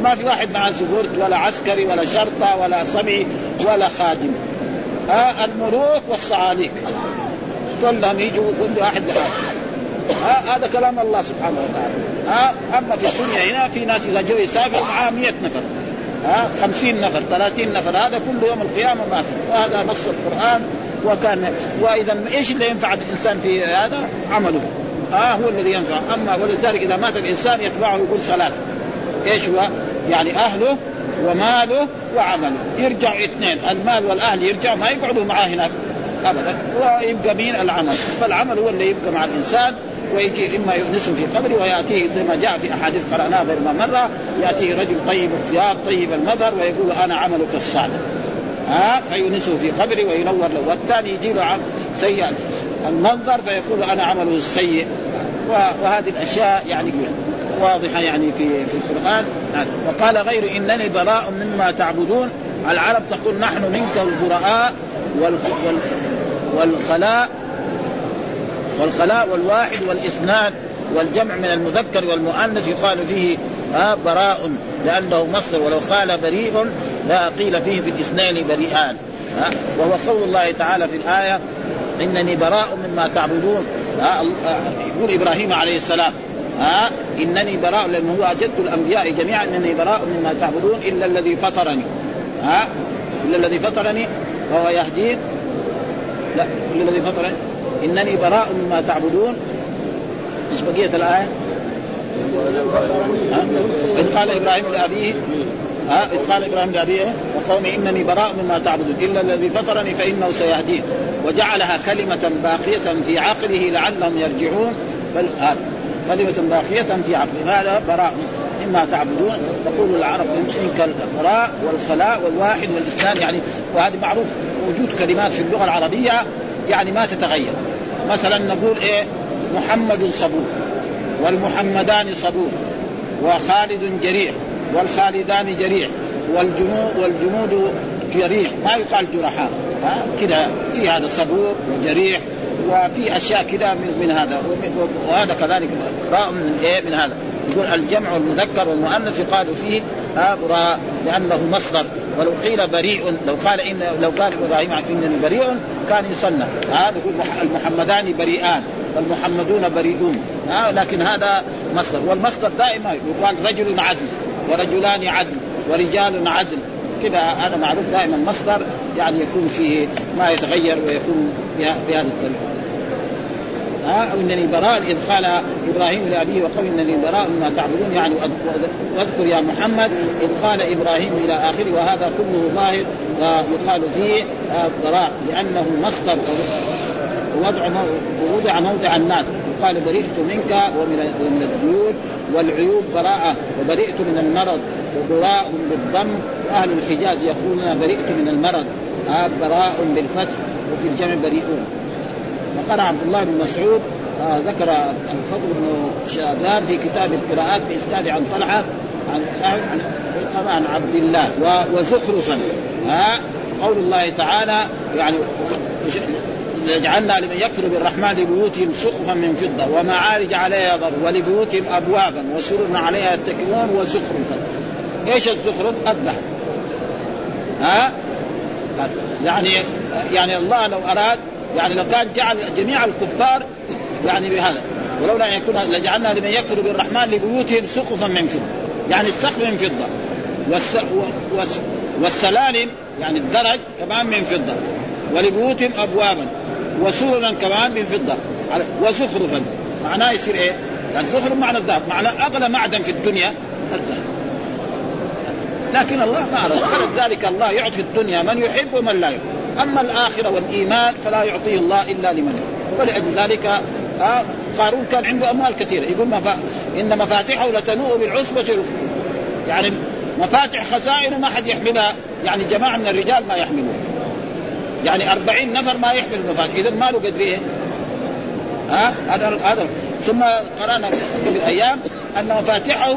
ما في واحد معه سبورت ولا عسكري ولا شرطة ولا صبي ولا خادم. ها الملوك والصعاليك. كلهم يجوا كل واحد ها هذا. كلام الله سبحانه وتعالى. ها أما في الدنيا هنا في ناس إذا جو يسافروا معاه 100 نفر. ها 50 نفر 30 نفر. هذا كل يوم القيامة ما في. وهذا نص القرآن. وكان وإذا إيش اللي ينفع الإنسان في هذا؟ عمله. ها هو الذي ينفع. أما ولذلك إذا مات الإنسان يتبعه يقول ثلاثة. إيش هو؟ يعني أهله وماله وعمله. يرجع اثنين المال والأهل يرجعوا ما يقعدوا معاه هناك ابدا. ويبقى مين؟ العمل. فالعمل هو اللي يبقى مع الإنسان ويجي إما يؤنسه في قبره ويأتيه زي ما جاء في أحاديث قرأناها غير ما مرة يأتيه رجل طيب الثياب طيب المظهر ويقول أنا عملك الصالح. ها؟ فيونسه في قبره وينور له. والثاني يجي له سيء المنظر فيقول أنا عمله السيء. وهذه الأشياء يعني واضحة يعني في في القرآن. وقال غير إنني براء مما تعبدون. العرب تقول نحن منك البراء والخلاء والخلاء والواحد والاثنان والجمع من المذكر والمؤنث. يقال فيه آه براء لأنه مصدر. ولو قال بريء لا قيل فيه في الاثنين بريئان. آه وهو قول الله تعالى في الآية إنني براء مما تعبدون. آه يقول إبراهيم عليه السلام ها? آه إنني براء لأنه هو جد الأنبياء جميعا إنني براء مما تعبدون إلا الذي فطرني. ها؟ آه إلا الذي فطرني وهو يهدين لا إلا الذي فطرني. إنني براء مما تعبدون. إيش بقية الآية؟ إذ قال إبراهيم لأبيه ها؟ إذ قال إبراهيم لأبيه وقوم إنني براء مما تعبدون. إلا الذي فطرني فإنه سيهدين وجعلها كلمة باقية في عقله لعلهم يرجعون. بل هذا كلمة باقية في عقله هذا براء. مما تعبدون. تقول العرب منك البراء والخلاء والواحد والاثنان يعني وهذا معروف وجود كلمات في اللغة العربية يعني ما تتغير. مثلا نقول إيه؟ محمد صبور والمحمدان صبور وخالد جريح والخالدان جريح والجنود والجنود جريح. ما يقال جرحاء. كذا في هذا صبور وجريح وفي أشياء كذا من, من هذا. وهذا كذلك براء من إيه؟ من هذا. يقول الجمع المذكر والمؤنث يقال فيه براء لأنه مصدر. ولو قيل بريء لو قال ان لو قال إبراهيم انني بريء كان يصنع. هذا يقول المحمدان بريئان. والمحمدون بريئون. آه لكن هذا مصدر. والمصدر دائما يقال رجل عدل ورجلان عدل ورجال عدل. كذا هذا معروف دائما. مصدر يعني يكون فيه ما يتغير ويكون بهذه الطريقة ها انني براء إذ قال إبراهيم لأبيه وقوم انني براء مما تعبدون يعني واذكر يا محمد إذ قال إبراهيم إلى آخره وهذا كله ظاهر يقال فيه براء لأنه مصدر ووضع ووضع موضع الناس. يقال برئت منك ومن ومن الديون والعيوب براءة وبرئت من المرض وبراء بالضم وأهل الحجاز يقولون برئت من المرض آه براء بالفتح وفي الجمع بريئون. وقال عبد الله بن مسعود آه ذكر الفضل بن شابان في كتاب القراءات بإسناد عن طلحة عن عن عن عبد الله وزخرفا ها آه قول الله تعالى يعني لجعلنا لمن يكفر بالرحمن لبيوتهم سقفا من فضة ومعارج عليها ضر ولبيوتهم أبوابا وسررنا عليها يتكئون وزخرفا. إيش الزخرف؟ الذهب. ها؟ يعني يعني الله لو أراد يعني لو كان جعل جميع الكفار يعني بهذا ولولا أن يكون لجعلنا لمن يكفر بالرحمن لبيوتهم سقفا من فضة يعني السقف من فضة والس... والس... والسلالم يعني الدرج كمان من فضة ولبيوتهم ابوابا وسررا كمان من فضة وزخرفا. معناه يصير إيه؟ يعني زخرف معنى الذهب معنى أغلى معدن في الدنيا الذهب. لكن الله ما أراد ذلك الله يعطي الدنيا من يحب ومن لا يحب. أما الآخرة والإيمان فلا يعطيه الله إلا لمن يحب ولأجل ذلك آه قارون كان عنده أموال كثيرة. يقول مفا... إن مفاتيحه لتنوء بالعصبة يعني مفاتح خزائنه ما حد يحملها. يعني جماعة من الرجال ما يحملوها. يعني أربعين نفر ما يحمل المفاتيح. إذا ما له قدر إيه؟ ها هذا هذا ثم قرأنا قبل أيام أن مفاتحه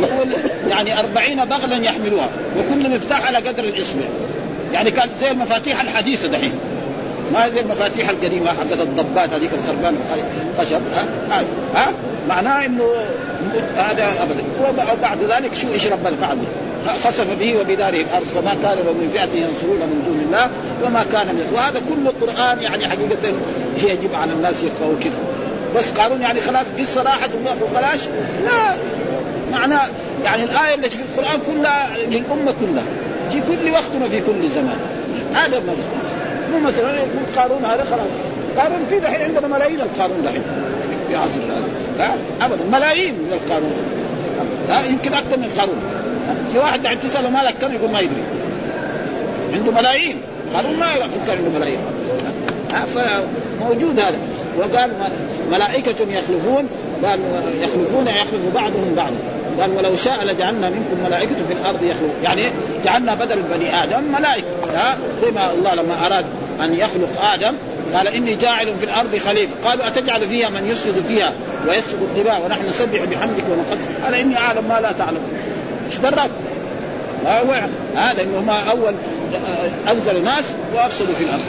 يقول يعني أربعين بغلا يحملوها. وكل مفتاح على قدر الإصبع. يعني كانت زي المفاتيح الحديثة دحين. ما زي المفاتيح القديمة حقت الضبات هذيك الخربان خشب ها؟ ها, ها؟ معناه إنه هذا أبدا. وبعد ذلك شو إيش ربنا فعل خسف به وبداره الأرض وما كان من فئة ينصرون من دون الله وما كان من وهذا كل القرآن يعني حقيقة يجب على الناس يقرأوا كذا بس قارون يعني خلاص قصه راحت وبلاش. لا. معناه يعني الآية اللي في القرآن كلها للأمة كلها. في كل وقت وفي كل زمان. هذا مو مثلا يقول قارون هذا خلاص. قارون في دحين عندنا ملايين القارون دحين. في عصر هذا ابدا. ملايين من القارون. ها يمكن أكثر من قارون. في واحد دحين تسأله مالك كم؟ يقول ما يدري. عنده ملايين. قارون ما يفكر عنده ملايين. فموجود هذا. وقال ملائكة يخلفون قال يخلفون يخلف بعضهم بعضا. قال ولو شاء لجعلنا منكم ملائكة في الأرض يخلف يعني جعلنا بدل بني آدم ملائكة. ها؟ زي ما الله لما أراد أن يخلق آدم قال إني جاعل في الأرض خليفة. قالوا أتجعل فيها من يفسد فيها ويسفك الدماء ونحن نسبح بحمدك ونقدس. قال إني أعلم ما لا تعلم. إيش دراك؟ هذا انه ما أول أنزل ناس وأفسدوا في الأرض.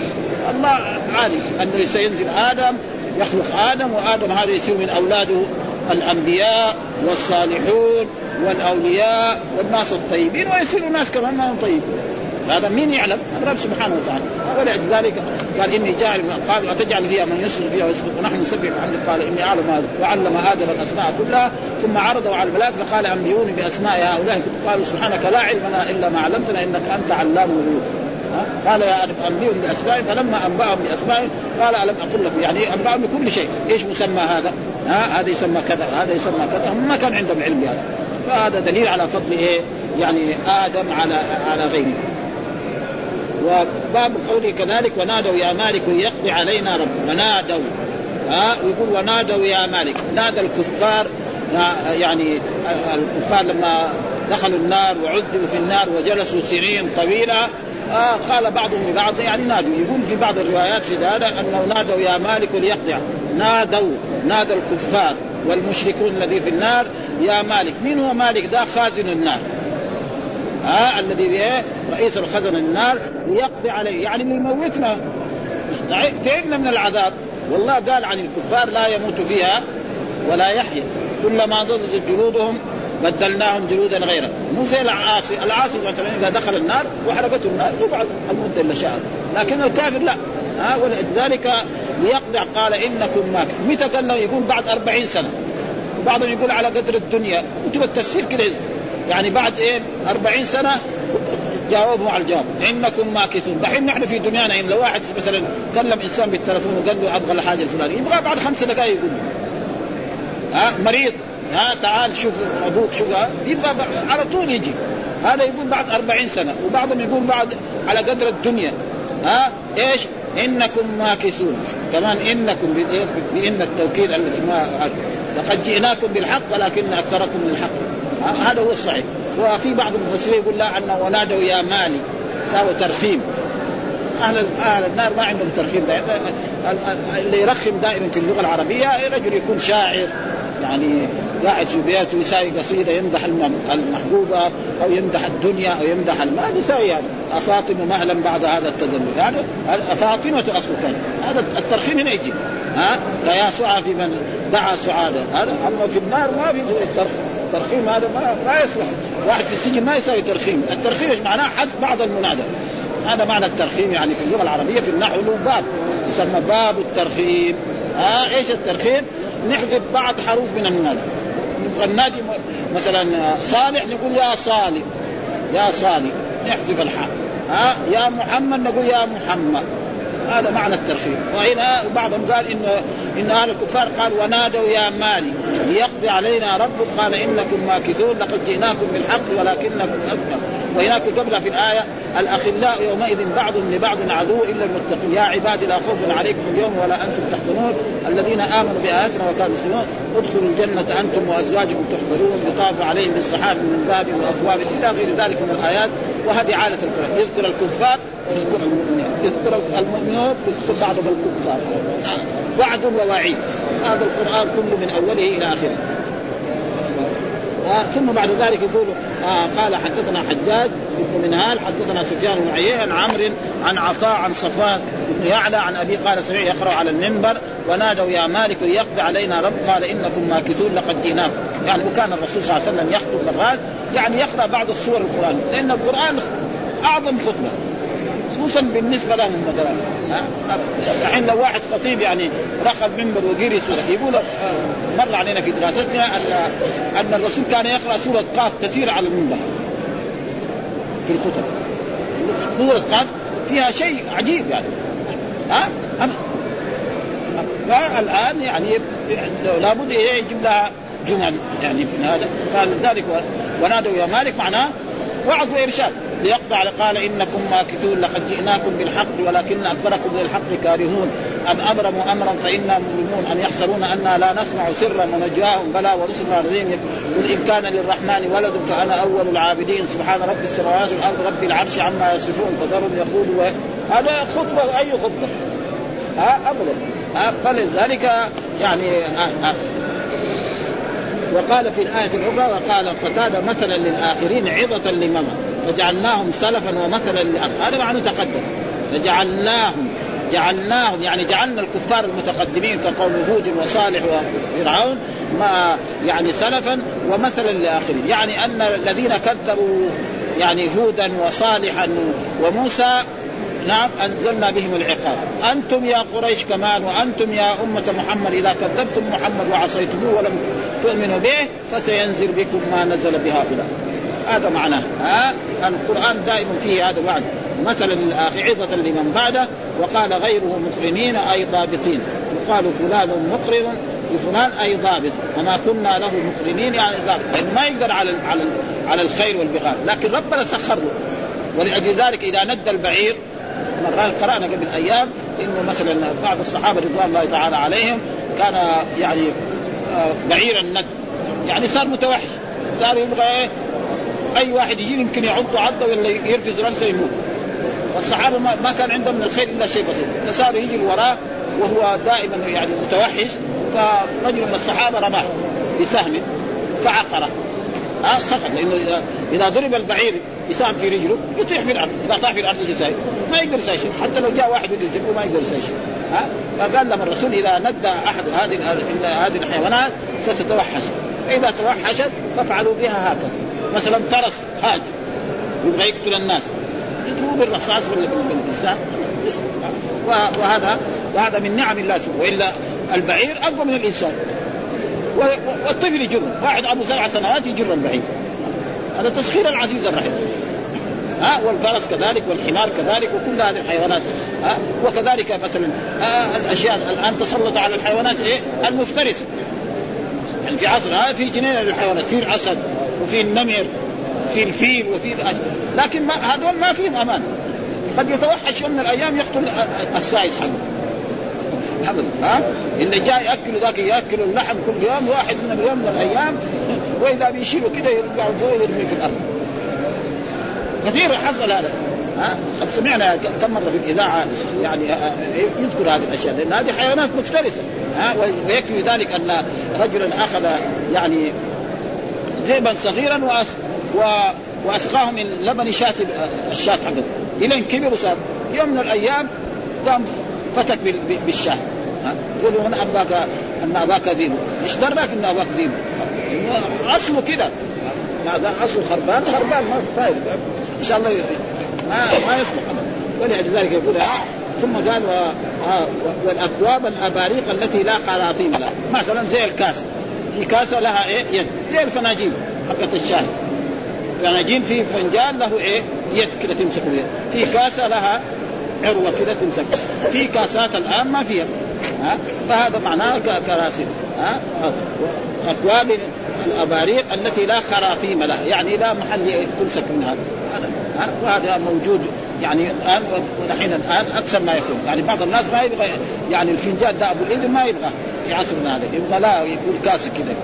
الله عالم أنه سينزل آدم يخلق آدم وآدم هذا يصير من أولاده الأنبياء والصالحون والأولياء والناس الطيبين ويصيروا ناس كمان ما هم طيبين هذا مين يعلم؟ الرب سبحانه وتعالى. ولذلك قال إني جاعل قال أتجعل فيها من يسجد فيها ويسجد ونحن نسبح بحمدك قال إني أعلم هذا وعلم آدم الأسماء كلها ثم عرضه على الملائكه فقال أنبئوني بأسماء هؤلاء. قالوا سبحانك لا علم لنا إلا ما علمتنا إنك أنت علام الغيوب. قال يا أنبئهم بأسمائهم. فلما أنبأهم بأسمائهم قال ألم أقل لكم يعني أنبأهم بكل شيء. إيش مسمى هذا؟ هذا يسمى كذا هذا يسمى كذا. هم ما كان عندهم علم بهذا. فهذا دليل على فضل إيه؟ يعني آدم على على غيره. وباب قوله كذلك ونادوا يا مالك ليقضي علينا رب ونادوا. ها ويقول ونادوا يا مالك. نادى الكفار يعني الكفار لما دخلوا النار وعذبوا في النار وجلسوا سنين طويلة آه قال بعضهم لبعض يعني نادوا. يقول في بعض الروايات في هذا أنه نادوا يا مالك ليقضي نادوا نادى الكفار والمشركون الذي في النار يا مالك من هو مالك ذا خازن النار. ها آه الذي إيه؟ رئيس الخزن النار ليقضي عليه. يعني يموتنا تعبنا من العذاب. والله قال عن الكفار لا يموت فيها ولا يحيى كلما ضدت جلودهم بدلناهم جلودا غيره. مو زي العاصي. العاصي مثلا إذا دخل النار وحرقته النار يقعد المدة إلا شهر. لكن الكافر لا. ها ولذلك ليقضي قال إنكم ما متى قال يقول بعد أربعين سنة؟ بعضهم يقول على قدر الدنيا. كتب التفسير كده. يعني بعد إيه؟ 40 سنة جاوبوا على الجواب. إنكم ماكثون دحين نحن في دنيانا ان لو واحد مثلا كلم إنسان بالتلفون وقال له أبغى الحاجة الفلانية. يبغى بعد خمس دقائق يقول له. ها؟ مريض. ها؟ تعال شوف أبوك شوف يبغى على طول يجي. هذا يقول بعد أربعين سنة. وبعضهم يقول بعد على قدر الدنيا. ها؟ إيش؟ إنكم ماكثون. كمان إنكم بإن التوكيد التي ما لقد جئناكم بالحق ولكن أكثركم من الحق هذا هو الصحيح. وفي بعض المفسرين يقول لا أنه ونادوا يا مالي. ساووا ترخيم. أهل أهل النار ما عندهم ترخيم. اللي يرخم دائما في اللغة العربية رجل يكون شاعر. يعني قاعد في بيته يساوي قصيدة يمدح المحبوبة أو يمدح الدنيا أو يمدح المال. يساوي يعني. افاطم مهلا بعد هذا التذلل. يعني فاطمه اصله كان هذا الترخيم هنا يجي. ها؟ كيا سعى في من؟ دعا سعادة. هذا أما في النار ما في الترخيم هذا ما, ما يصلح واحد في السجن ما يساوي ترخيم. الترخيم إيش معناه؟ حذف بعض المنادى. هذا معنى الترخيم يعني في اللغة العربية في النحو له باب. يسمى باب الترخيم. ها؟ إيش الترخيم؟ نحذف بعض حروف من المنادى. نبغى النادي مثلا صالح نقول يا صالح يا صالح نحذف الحاء ها يا محمد نقول يا محمد. هذا معنى الترخيم وهنا بعضهم قال انه إن أهل الكفار قال ونادوا يا مالك ليقضي علينا ربك. قال إنكم ماكثون لقد جئناكم بالحق ولكنكم أكثر. وهناك قبل في الآية الأخلاء يومئذ بعضهم لبعض عدو إلا المتقين. يا عبادي لا خوف عليكم اليوم ولا أنتم تحزنون. الذين آمنوا بآياتنا وكانوا يسلمون. ادخلوا الجنة أنتم وأزواجكم تحبرون يطاف عليهم بصحاف من ذهب واكواب إلى غير ذلك من الآيات وهذه عاده القران يذكر الكفار يذكر المؤمنين. يذكر المؤمنون يذكر بعضهم الكفار. وعد ووعيد. هذا القرآن كله من أوله إلى آخره. آه ثم بعد ذلك يقول آه قال حدثنا حجاج بن منهال حدثنا سفيان بن عيين عن عمرو عن عطاء عن صفوان بن يعلى عن أبي قال سمع يقرأ على المنبر ونادوا يا مالك ليقضي علينا رب. قال إنكم ماكثون لقد جئناكم. يعني وكان الرسول صلى الله عليه وسلم يخطب مرات يعني يقرأ بعض السور القرآن لأن القرآن أعظم خطبة. خصوصا بالنسبة لهم مثلا الحين لو واحد خطيب يعني رخى المنبر وقري سوره يقول مر علينا في دراستنا ان أن الرسول كان يقرأ سورة قاف كثير على المنبر في الخطب. سورة قاف فيها شيء عجيب يعني. ها؟ فالان يعني لابد يجيب لها جمل يعني من هذا. قال ذلك ونادوا يا مالك معناه وعظ وإرشاد. ليقضى على قال إنكم ماكثون لقد جئناكم بالحق ولكن أكثركم للحق كارهون. أم ابرموا أمرا فإنا مبرمون ان يحسبون أنا لا نسمع سرا ونجواهم بلى ورسلنا لديهم قل إن كان للرحمن ولد فأنا أول العابدين. سبحان رب السماوات والأرض رب العرش عما يصفون. فذرهم يقولوا هذا خطبة أي خطبة؟ ها أبدا. فلذلك يعني وقال في الآية الأخرى وقال قتادة مثلا للآخرين عظة لمن؟ فجعلناهم سلفا ومثلا للآخرين هذا معنى تقدم. فجعلناهم جعلناهم يعني جعلنا الكفار المتقدمين كقوم هود وصالح وفرعون ما يعني سلفا ومثلا للآخرين يعني أن الذين كذبوا يعني هودا وصالحا وموسى نعم أنزلنا بهم العقاب. أنتم يا قريش كمان وأنتم يا أمة محمد إذا كذبتم محمد وعصيتموه ولم تؤمنوا به فسينزل بكم ما نزل بهؤلاء. هذا معناه. ها؟ القرآن دائما فيه هذا الوعد. مثلا للاخر عظة لمن بعده وقال غيره مقرنين أي ضابطين. يقال فلان مقرن لفلان أي ضابط. وما كنا له مقرنين يعني ضابط. لأنه ما يقدر على على على الخير والبغاء. لكن ربنا سخر له. ولأجل ذلك إذا ند البعير مرات قرأنا قبل أيام إنه مثلا بعض الصحابة رضوان الله تعالى عليهم كان يعني بعير الند. يعني صار متوحش. صار يبغى إيه؟ أي واحد يجي يمكن يعض عضه ولا يرفز رأسه يموت. والصحابة ما كان عندهم من الخير إلا شيء بسيط. فصار يجي وراه وهو دائما يعني متوحش. فرجل من الصحابة رماه بسهم فعقره. آه سقط. لأنه إذا ضرب البعير بسهم في رجله يطيح في الأرض إذا طاح في الأرض يجي سايق ما يقدر يسوي شيء حتى لو جاء واحد بده يجيبه ما يقدر يسوي شيء. ها؟ فقال لهم الرسول إذا ندى أحد هذه هذه الحيوانات ستتوحش. فإذا توحشت فافعلوا بها هكذا. مثلا ترس هاج يبغى يقتل الناس. يضربوه بالرصاص ولا بالإنسان. وهذا وهذا من نعم الله سبحانه وإلا البعير أقوى من الإنسان. والطفل يجر واحد أبو سبع سنوات يجر البعير. هذا تسخير العزيز الرحيم. ها والفرس كذلك والحمار كذلك وكل هذه الحيوانات. ها وكذلك مثلا الأشياء الآن تسلط على الحيوانات إيه؟ المفترسة. يعني في عصر في جنين للحيوانات في الأسد وفي النمر في الفيل وفي لكن ما هذول ما فيهم أمان. قد يتوحش يوم من الأيام يقتل السائس حقه. ابدا ها؟ اللي جاي يأكل ذاك يأكل اللحم كل يوم واحد من يوم من الأيام وإذا بيشيلوا كده يرجعوا فوق يرمي في الأرض. كثير حصل هذا. ها؟ قد سمعنا كم مرة في الإذاعة يعني يذكر هذه الأشياء لأن هذه حيوانات مفترسة ها؟ ويكفي ذلك أن رجلا أخذ يعني ذئبا صغيرا وأس و... واسقاه من لبن شاة الشاة حقته إلى كبر وصار يوم من الأيام قام فتك بالشاة يقول من أباك أن أباك ذيب. إيش درك إن أباك ذيب؟ أصله كذا هذا أصله خربان خربان ما في فايدة. إن شاء الله ما ما يصلح ابدا. ولذلك يقول ثم قال و... والاكواب الأباريق التي لا خراطيم لها. مثلا زي الكاسة. في كاسة لها إيه؟ يد. زي الفناجيل حقت الشاي فنجين في فنجان له إيه؟ يد كده تمسك بها في كاسة لها عروة كده تمسك. في كاسات الآن ما فيها ها؟ فهذا معناه كراسي ها؟ اكواب الأباريق التي لا خراطيم لها. يعني لا محل تمسك منها وهذا موجود يعني الآن ونحن الآن أكثر ما يكون. يعني بعض الناس ما يبغى يعني الفنجان ده أبو الاذن ما يبغى في عصرنا هذا. يبغى لا يكون كاسه كذا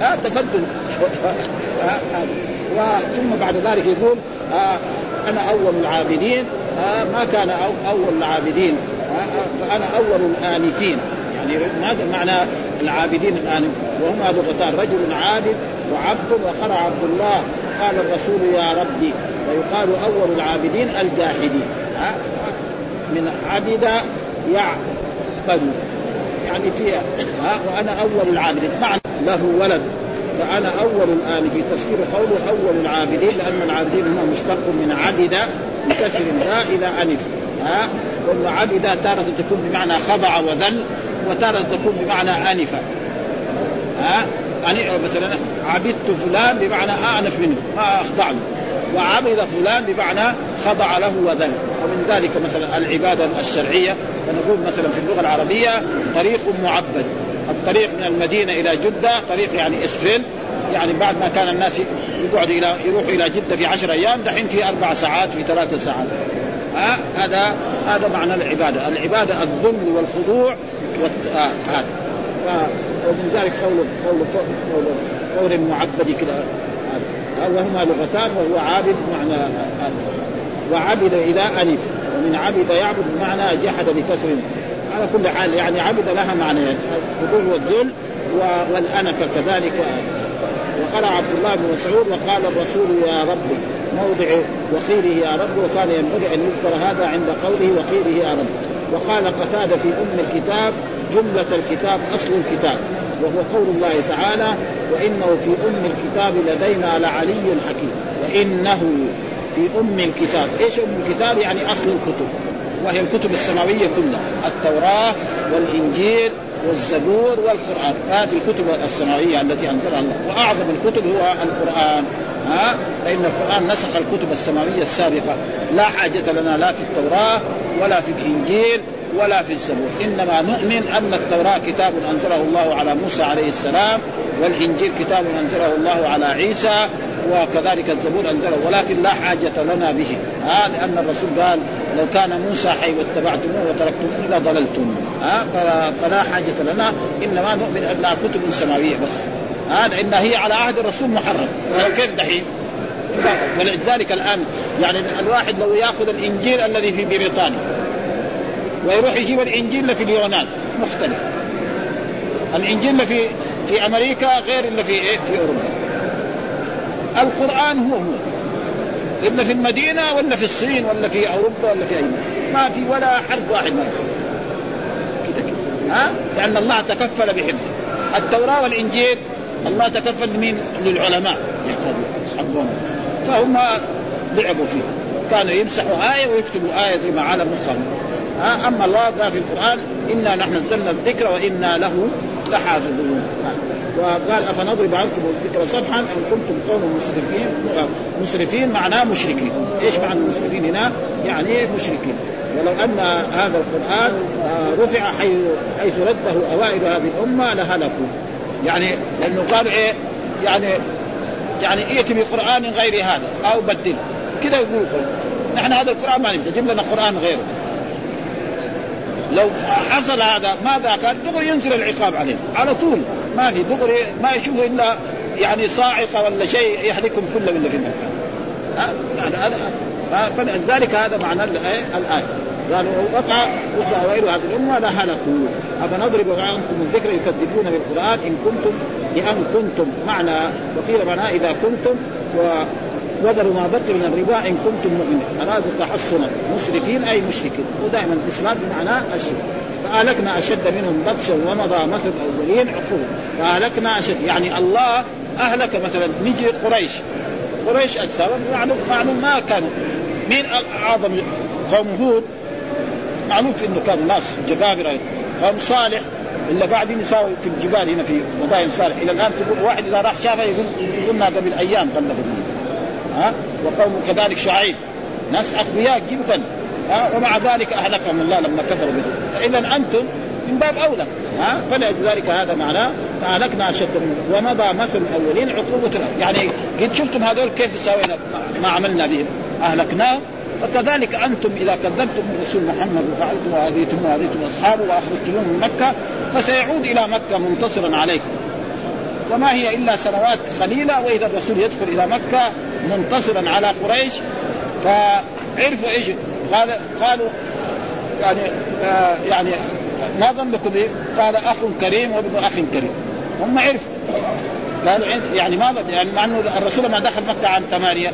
ها؟ تفضل. ثم بعد ذلك يقول آه أنا أول العابدين. آه ما كان أول العابدين. فانا أول الآنفين؟ يعني ماذا معنى العابدين الآن وهما لغتان رجل عابد وعبد وقرأ عبد الله. قال الرسول يا ربي ويقال أول العابدين الجاحدين من عبد يعبد. يعني فيها. ها؟ وأنا أول العابدين. معنى له ولد. فأنا أول الان في تفسير قوله أول العابدين لأن العابدين هم مشتق من عبد بكسر الراء إلى انف ها؟ وعبد تارة تكون بمعنى خضع وذل وتارة تكون بمعنى آنف. ها؟ مثلا عبدت فلان بمعنى آنف منه ما اخضع له وعبد فلان بمعنى خضع له وذل. ومن ذلك مثلا العبادة الشرعية. فنقول مثلا في اللغة العربية طريق معبد. الطريق من المدينة إلى جدة طريق يعني إسفل. يعني بعد ما كان الناس يقعد إلى يروحوا إلى جدة في عشر أيام دحين في أربع ساعات في ثلاث ساعات. ها هذا هذا معنى العبادة، العبادة الذل والخضوع هذا. آه ومن ذلك قول قول قول, قول المعبد كذا وهما لغتان وهو عابد معنى وعبد إذا أنف. ومن عبد يعبد بمعنى جحد بكسر. على كل حال يعني عبد لها معنيين الخضوع والذل والأنف كذلك. وقرأ عبد الله بن مسعود وقال الرسول يا ربي. موضع وخيره يا رب وكان ينبغي أن يذكر هذا عند قوله وخيره يا رب. وقال قتادة في أم الكتاب جملة الكتاب أصل الكتاب وهو قول الله تعالى وإنه في أم الكتاب لدينا لعلي حكيم. وإنه في أم الكتاب. إيش أم الكتاب؟ يعني أصل الكتب. وهي الكتب السماوية كلها التوراة والإنجيل والزبور والقرآن. هذه الكتب السماويه التي انزلها الله. وأعظم الكتب هو القرآن. ها؟ فإن القرآن نسخ الكتب السماويه السابقة. لا حاجة لنا لا في التوراة ولا في الإنجيل ولا في الزبور. إنما نؤمن أن التوراة كتاب أنزله الله على موسى عليه السلام والإنجيل كتاب أنزله الله على عيسى وكذلك الزبور انزله ولكن لا حاجة لنا به. ها لأن الرسول قال لو كان موسى حي واتبعتموه وتركتموه لضللتم ها فلا حاجة لنا. إنما نؤمن انها كتب سماوية بس. ها لأن هي على عهد الرسول محرف كيف دحين؟ ولذلك الآن يعني الواحد لو يأخذ الإنجيل الذي في بريطانيا ويروح يجيب الإنجيل اللي في اليونان مختلف. الإنجيل اللي في في أمريكا غير اللي في إيه؟ في أوروبا. القرآن هو هو. الا في المدينة ولا في الصين ولا في أوروبا ولا في أي مكان. ما في ولا حرف واحد ما كذا كذا ها؟ لأن الله تكفل بحفظه. التوراة والإنجيل الله تكفل لمين؟ للعلماء. يحفظوا فهم لعبوا فيه كانوا يمسحوا آية ويكتبوا آية زي ما علم مصر أما الله قال في القرآن إنا نحن نزلنا الذكر وإنا له لحافظون. وقال أفنضرب عنكم الذكر صفحا إن كنتم قوم مسرفين مسرفين معناه مشركين، إيش معنى المسرفين هنا؟ يعني مشركين، ولو أن هذا القرآن آه، رفع حيث رده أوائل هذه الأمة لهلكوا. يعني لأنه قالوا إيه؟ يعني يعني ائت بقرآن غير هذا أو بدله كذا يقول نحن هذا القرآن ما نبغى. جيب لنا قرآن غيره. لو حصل هذا ماذا كان؟ دغري ينزل العقاب عليه. على طول. ما في دغري ما يشوفوا إلا يعني صاعقة ولا شيء يهلكهم كل من في المكان يعني هذا فلذلك هذا معنى الآية. قالوا وقع وقع اوائل هذه الأمة لهلكوا أفنضرب عنكم الذكر يكذبون بالقرآن إن كنتم لأن كنتم. معنى وقيل معناه إذا كنتم و وذروا ما بقي من الربا إن كنتم مؤمنين. ارادوا تحصنا. مسرفين أي مشركين. ودائما الاسلام بمعنى الشرك. فاهلكنا أشد منهم بطشا ومضى مثل الأولين عقوبه فاهلكنا أشد. يعني الله أهلك مثلا. نجي قريش. قريش أجسامهم معلوم معلوم ما كانوا. مين أعظم قوم هود؟ معروف إنه كانوا ناس جبابرة. قوم صالح. اللي قاعدين يساوي في الجبال هنا في مدائن صالح. إلى الآن تقول واحد إذا راح شافه يقول يقولنا قبل أيام غلبوا ها؟ وقوم كذلك شعيب. ناس أقوياء جدا. ومع ذلك أهلكهم الله لما كفروا به فإذا أنتم من باب أولى ها؟ فلذلك هذا معناه فأهلكنا أشد ومضى مثل الأولين عقوبة يعني قد شفتم هذول كيف سوينا ما عملنا بهم؟ اهلكناهم فكذلك أنتم إذا كذبتم الرسول محمد وفعلتم وأذيتم وأذيتم أصحابه واخرجتموه من مكة فسيعود إلى مكة منتصرا عليكم. وما هي إلا سنوات قليله وإذا الرسول يدخل إلى مكة منتصرا على قريش فعرفوا إيش؟ قال قالوا يعني آه يعني ما ظنكم به؟ قال أخ كريم وابن أخ كريم. هم عرفوا. قالوا يعني ماذا؟ يعني مع إنه الرسول لما دخل مكة عام ثمانية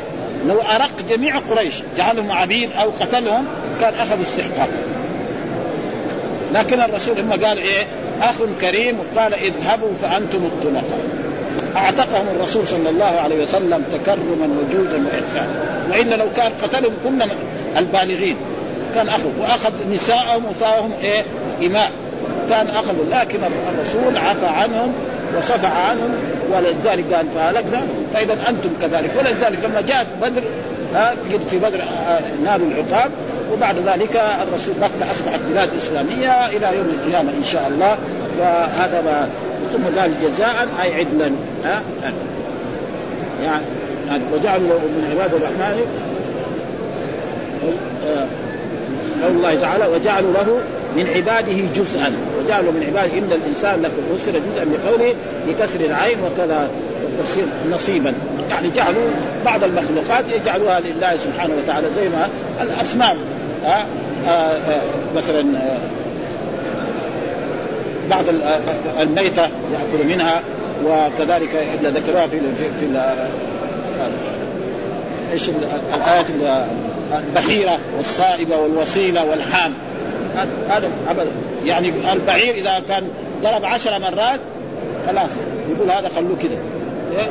لو أرق جميع قريش جعلهم عبيد أو قتلهم كان اخذ استحقاق. لكن الرسول اما قال إيه؟ أخ كريم وقال اذهبوا فأنتم الطلقاء. أعتقهم الرسول صلى الله عليه وسلم تكرما وجودا وإحسانا. وإلا لو كان قتلهم كنا البالغين. كان أخذ وأخذ نساءهم وصارهم إيه؟ إماء. كان اخذوا لكن الرسول عفى عنهم وصفع عنهم ولذلك قال فهلكنا. فإذا أنتم كذلك. ولذلك لما جاءت بدر ها في بدر نالوا العقاب. وبعد ذلك الرسول مكه أصبحت بلاد إسلامية إلى يوم القيامة إن شاء الله. وهذا ما ثم قال جزاء أي عدلا. ها؟ يعني وجعلوا من عباد الرحمن قول الله تعالى وجعلوا له من عباده جزءا. وجعلوا من عباده إن الإنسان لكم فسر جزءا بقوله بكسر العين وكذا تفسير نصيبا. يعني جعلوا بعض المخلوقات يجعلوها لله سبحانه وتعالى زي ما الاصنام آه آه مثلا بعض الميتة يأكل منها وكذلك إلا ذكروها في في, في إيش الآيات البحيرة والصائبة والوصيلة والحام. هذا أبدا. يعني البعير إذا كان ضرب عشر مرات خلاص يقول هذا خلوه كذا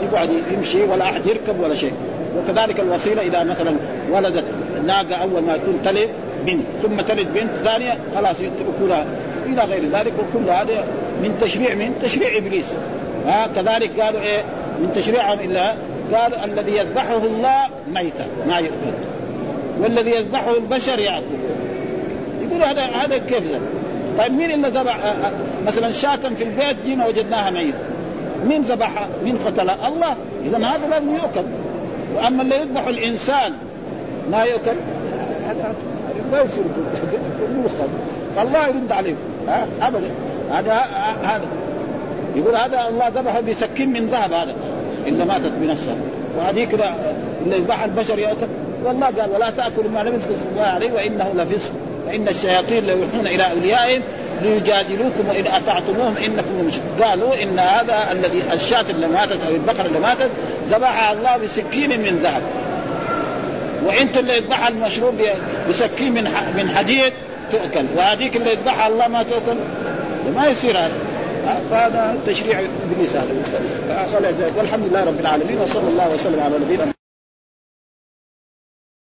يقعد يمشي ولا أحد يركب ولا شيء. وكذلك الوصيلة إذا مثلا ولدت ناقة أول ما يكون تلد بنت ثم تلد بنت ثانية خلاص يتركونها إلى غير ذلك وكل هذا من تشريع من تشريع إبليس. ها كذلك قالوا إيه؟ من تشريعهم إلا قال الذي يذبحه الله ميتا ما يؤكل. والذي يذبحه البشر يأكل. يقول هذا هذا كيف ذا؟ طيب مين اللي ذبح مثلا شاة في البيت جينا وجدناها ميتة. مين ذبحها؟ مين قتلها؟ الله. اذا هذا لازم يؤكل. وأما اللي يذبح الإنسان ما يؤكل؟ هذا ما يصير. فالله يرد عليه ها؟ ابدا. هذا هذا. يقول هذا الله ذبحه بسكين من ذهب هذا. الا ماتت بنفسها. وهذيك اللي يذبحها البشر يؤكل والله قال ولا تأكلوا ما لم يذكر الله عليه وإنه لفسق. فان الشياطين ليوحون إلى أوليائهم ليجادلوكم وإن أطعتموهم إنكم مش قالوا إن هذا الذي الشاة اللي ماتت أو البقرة اللي ماتت ذبحها الله بسكين من ذهب. وإنتم اللي يذبحها المشروب بسكين من من حديد تؤكل. وهذيك اللي يذبحها الله ما تؤكل؟ ما يصير هذا. فهذا تشريع إبليس هذا. والحمد لله رب العالمين وصلى الله وسلم على نبينا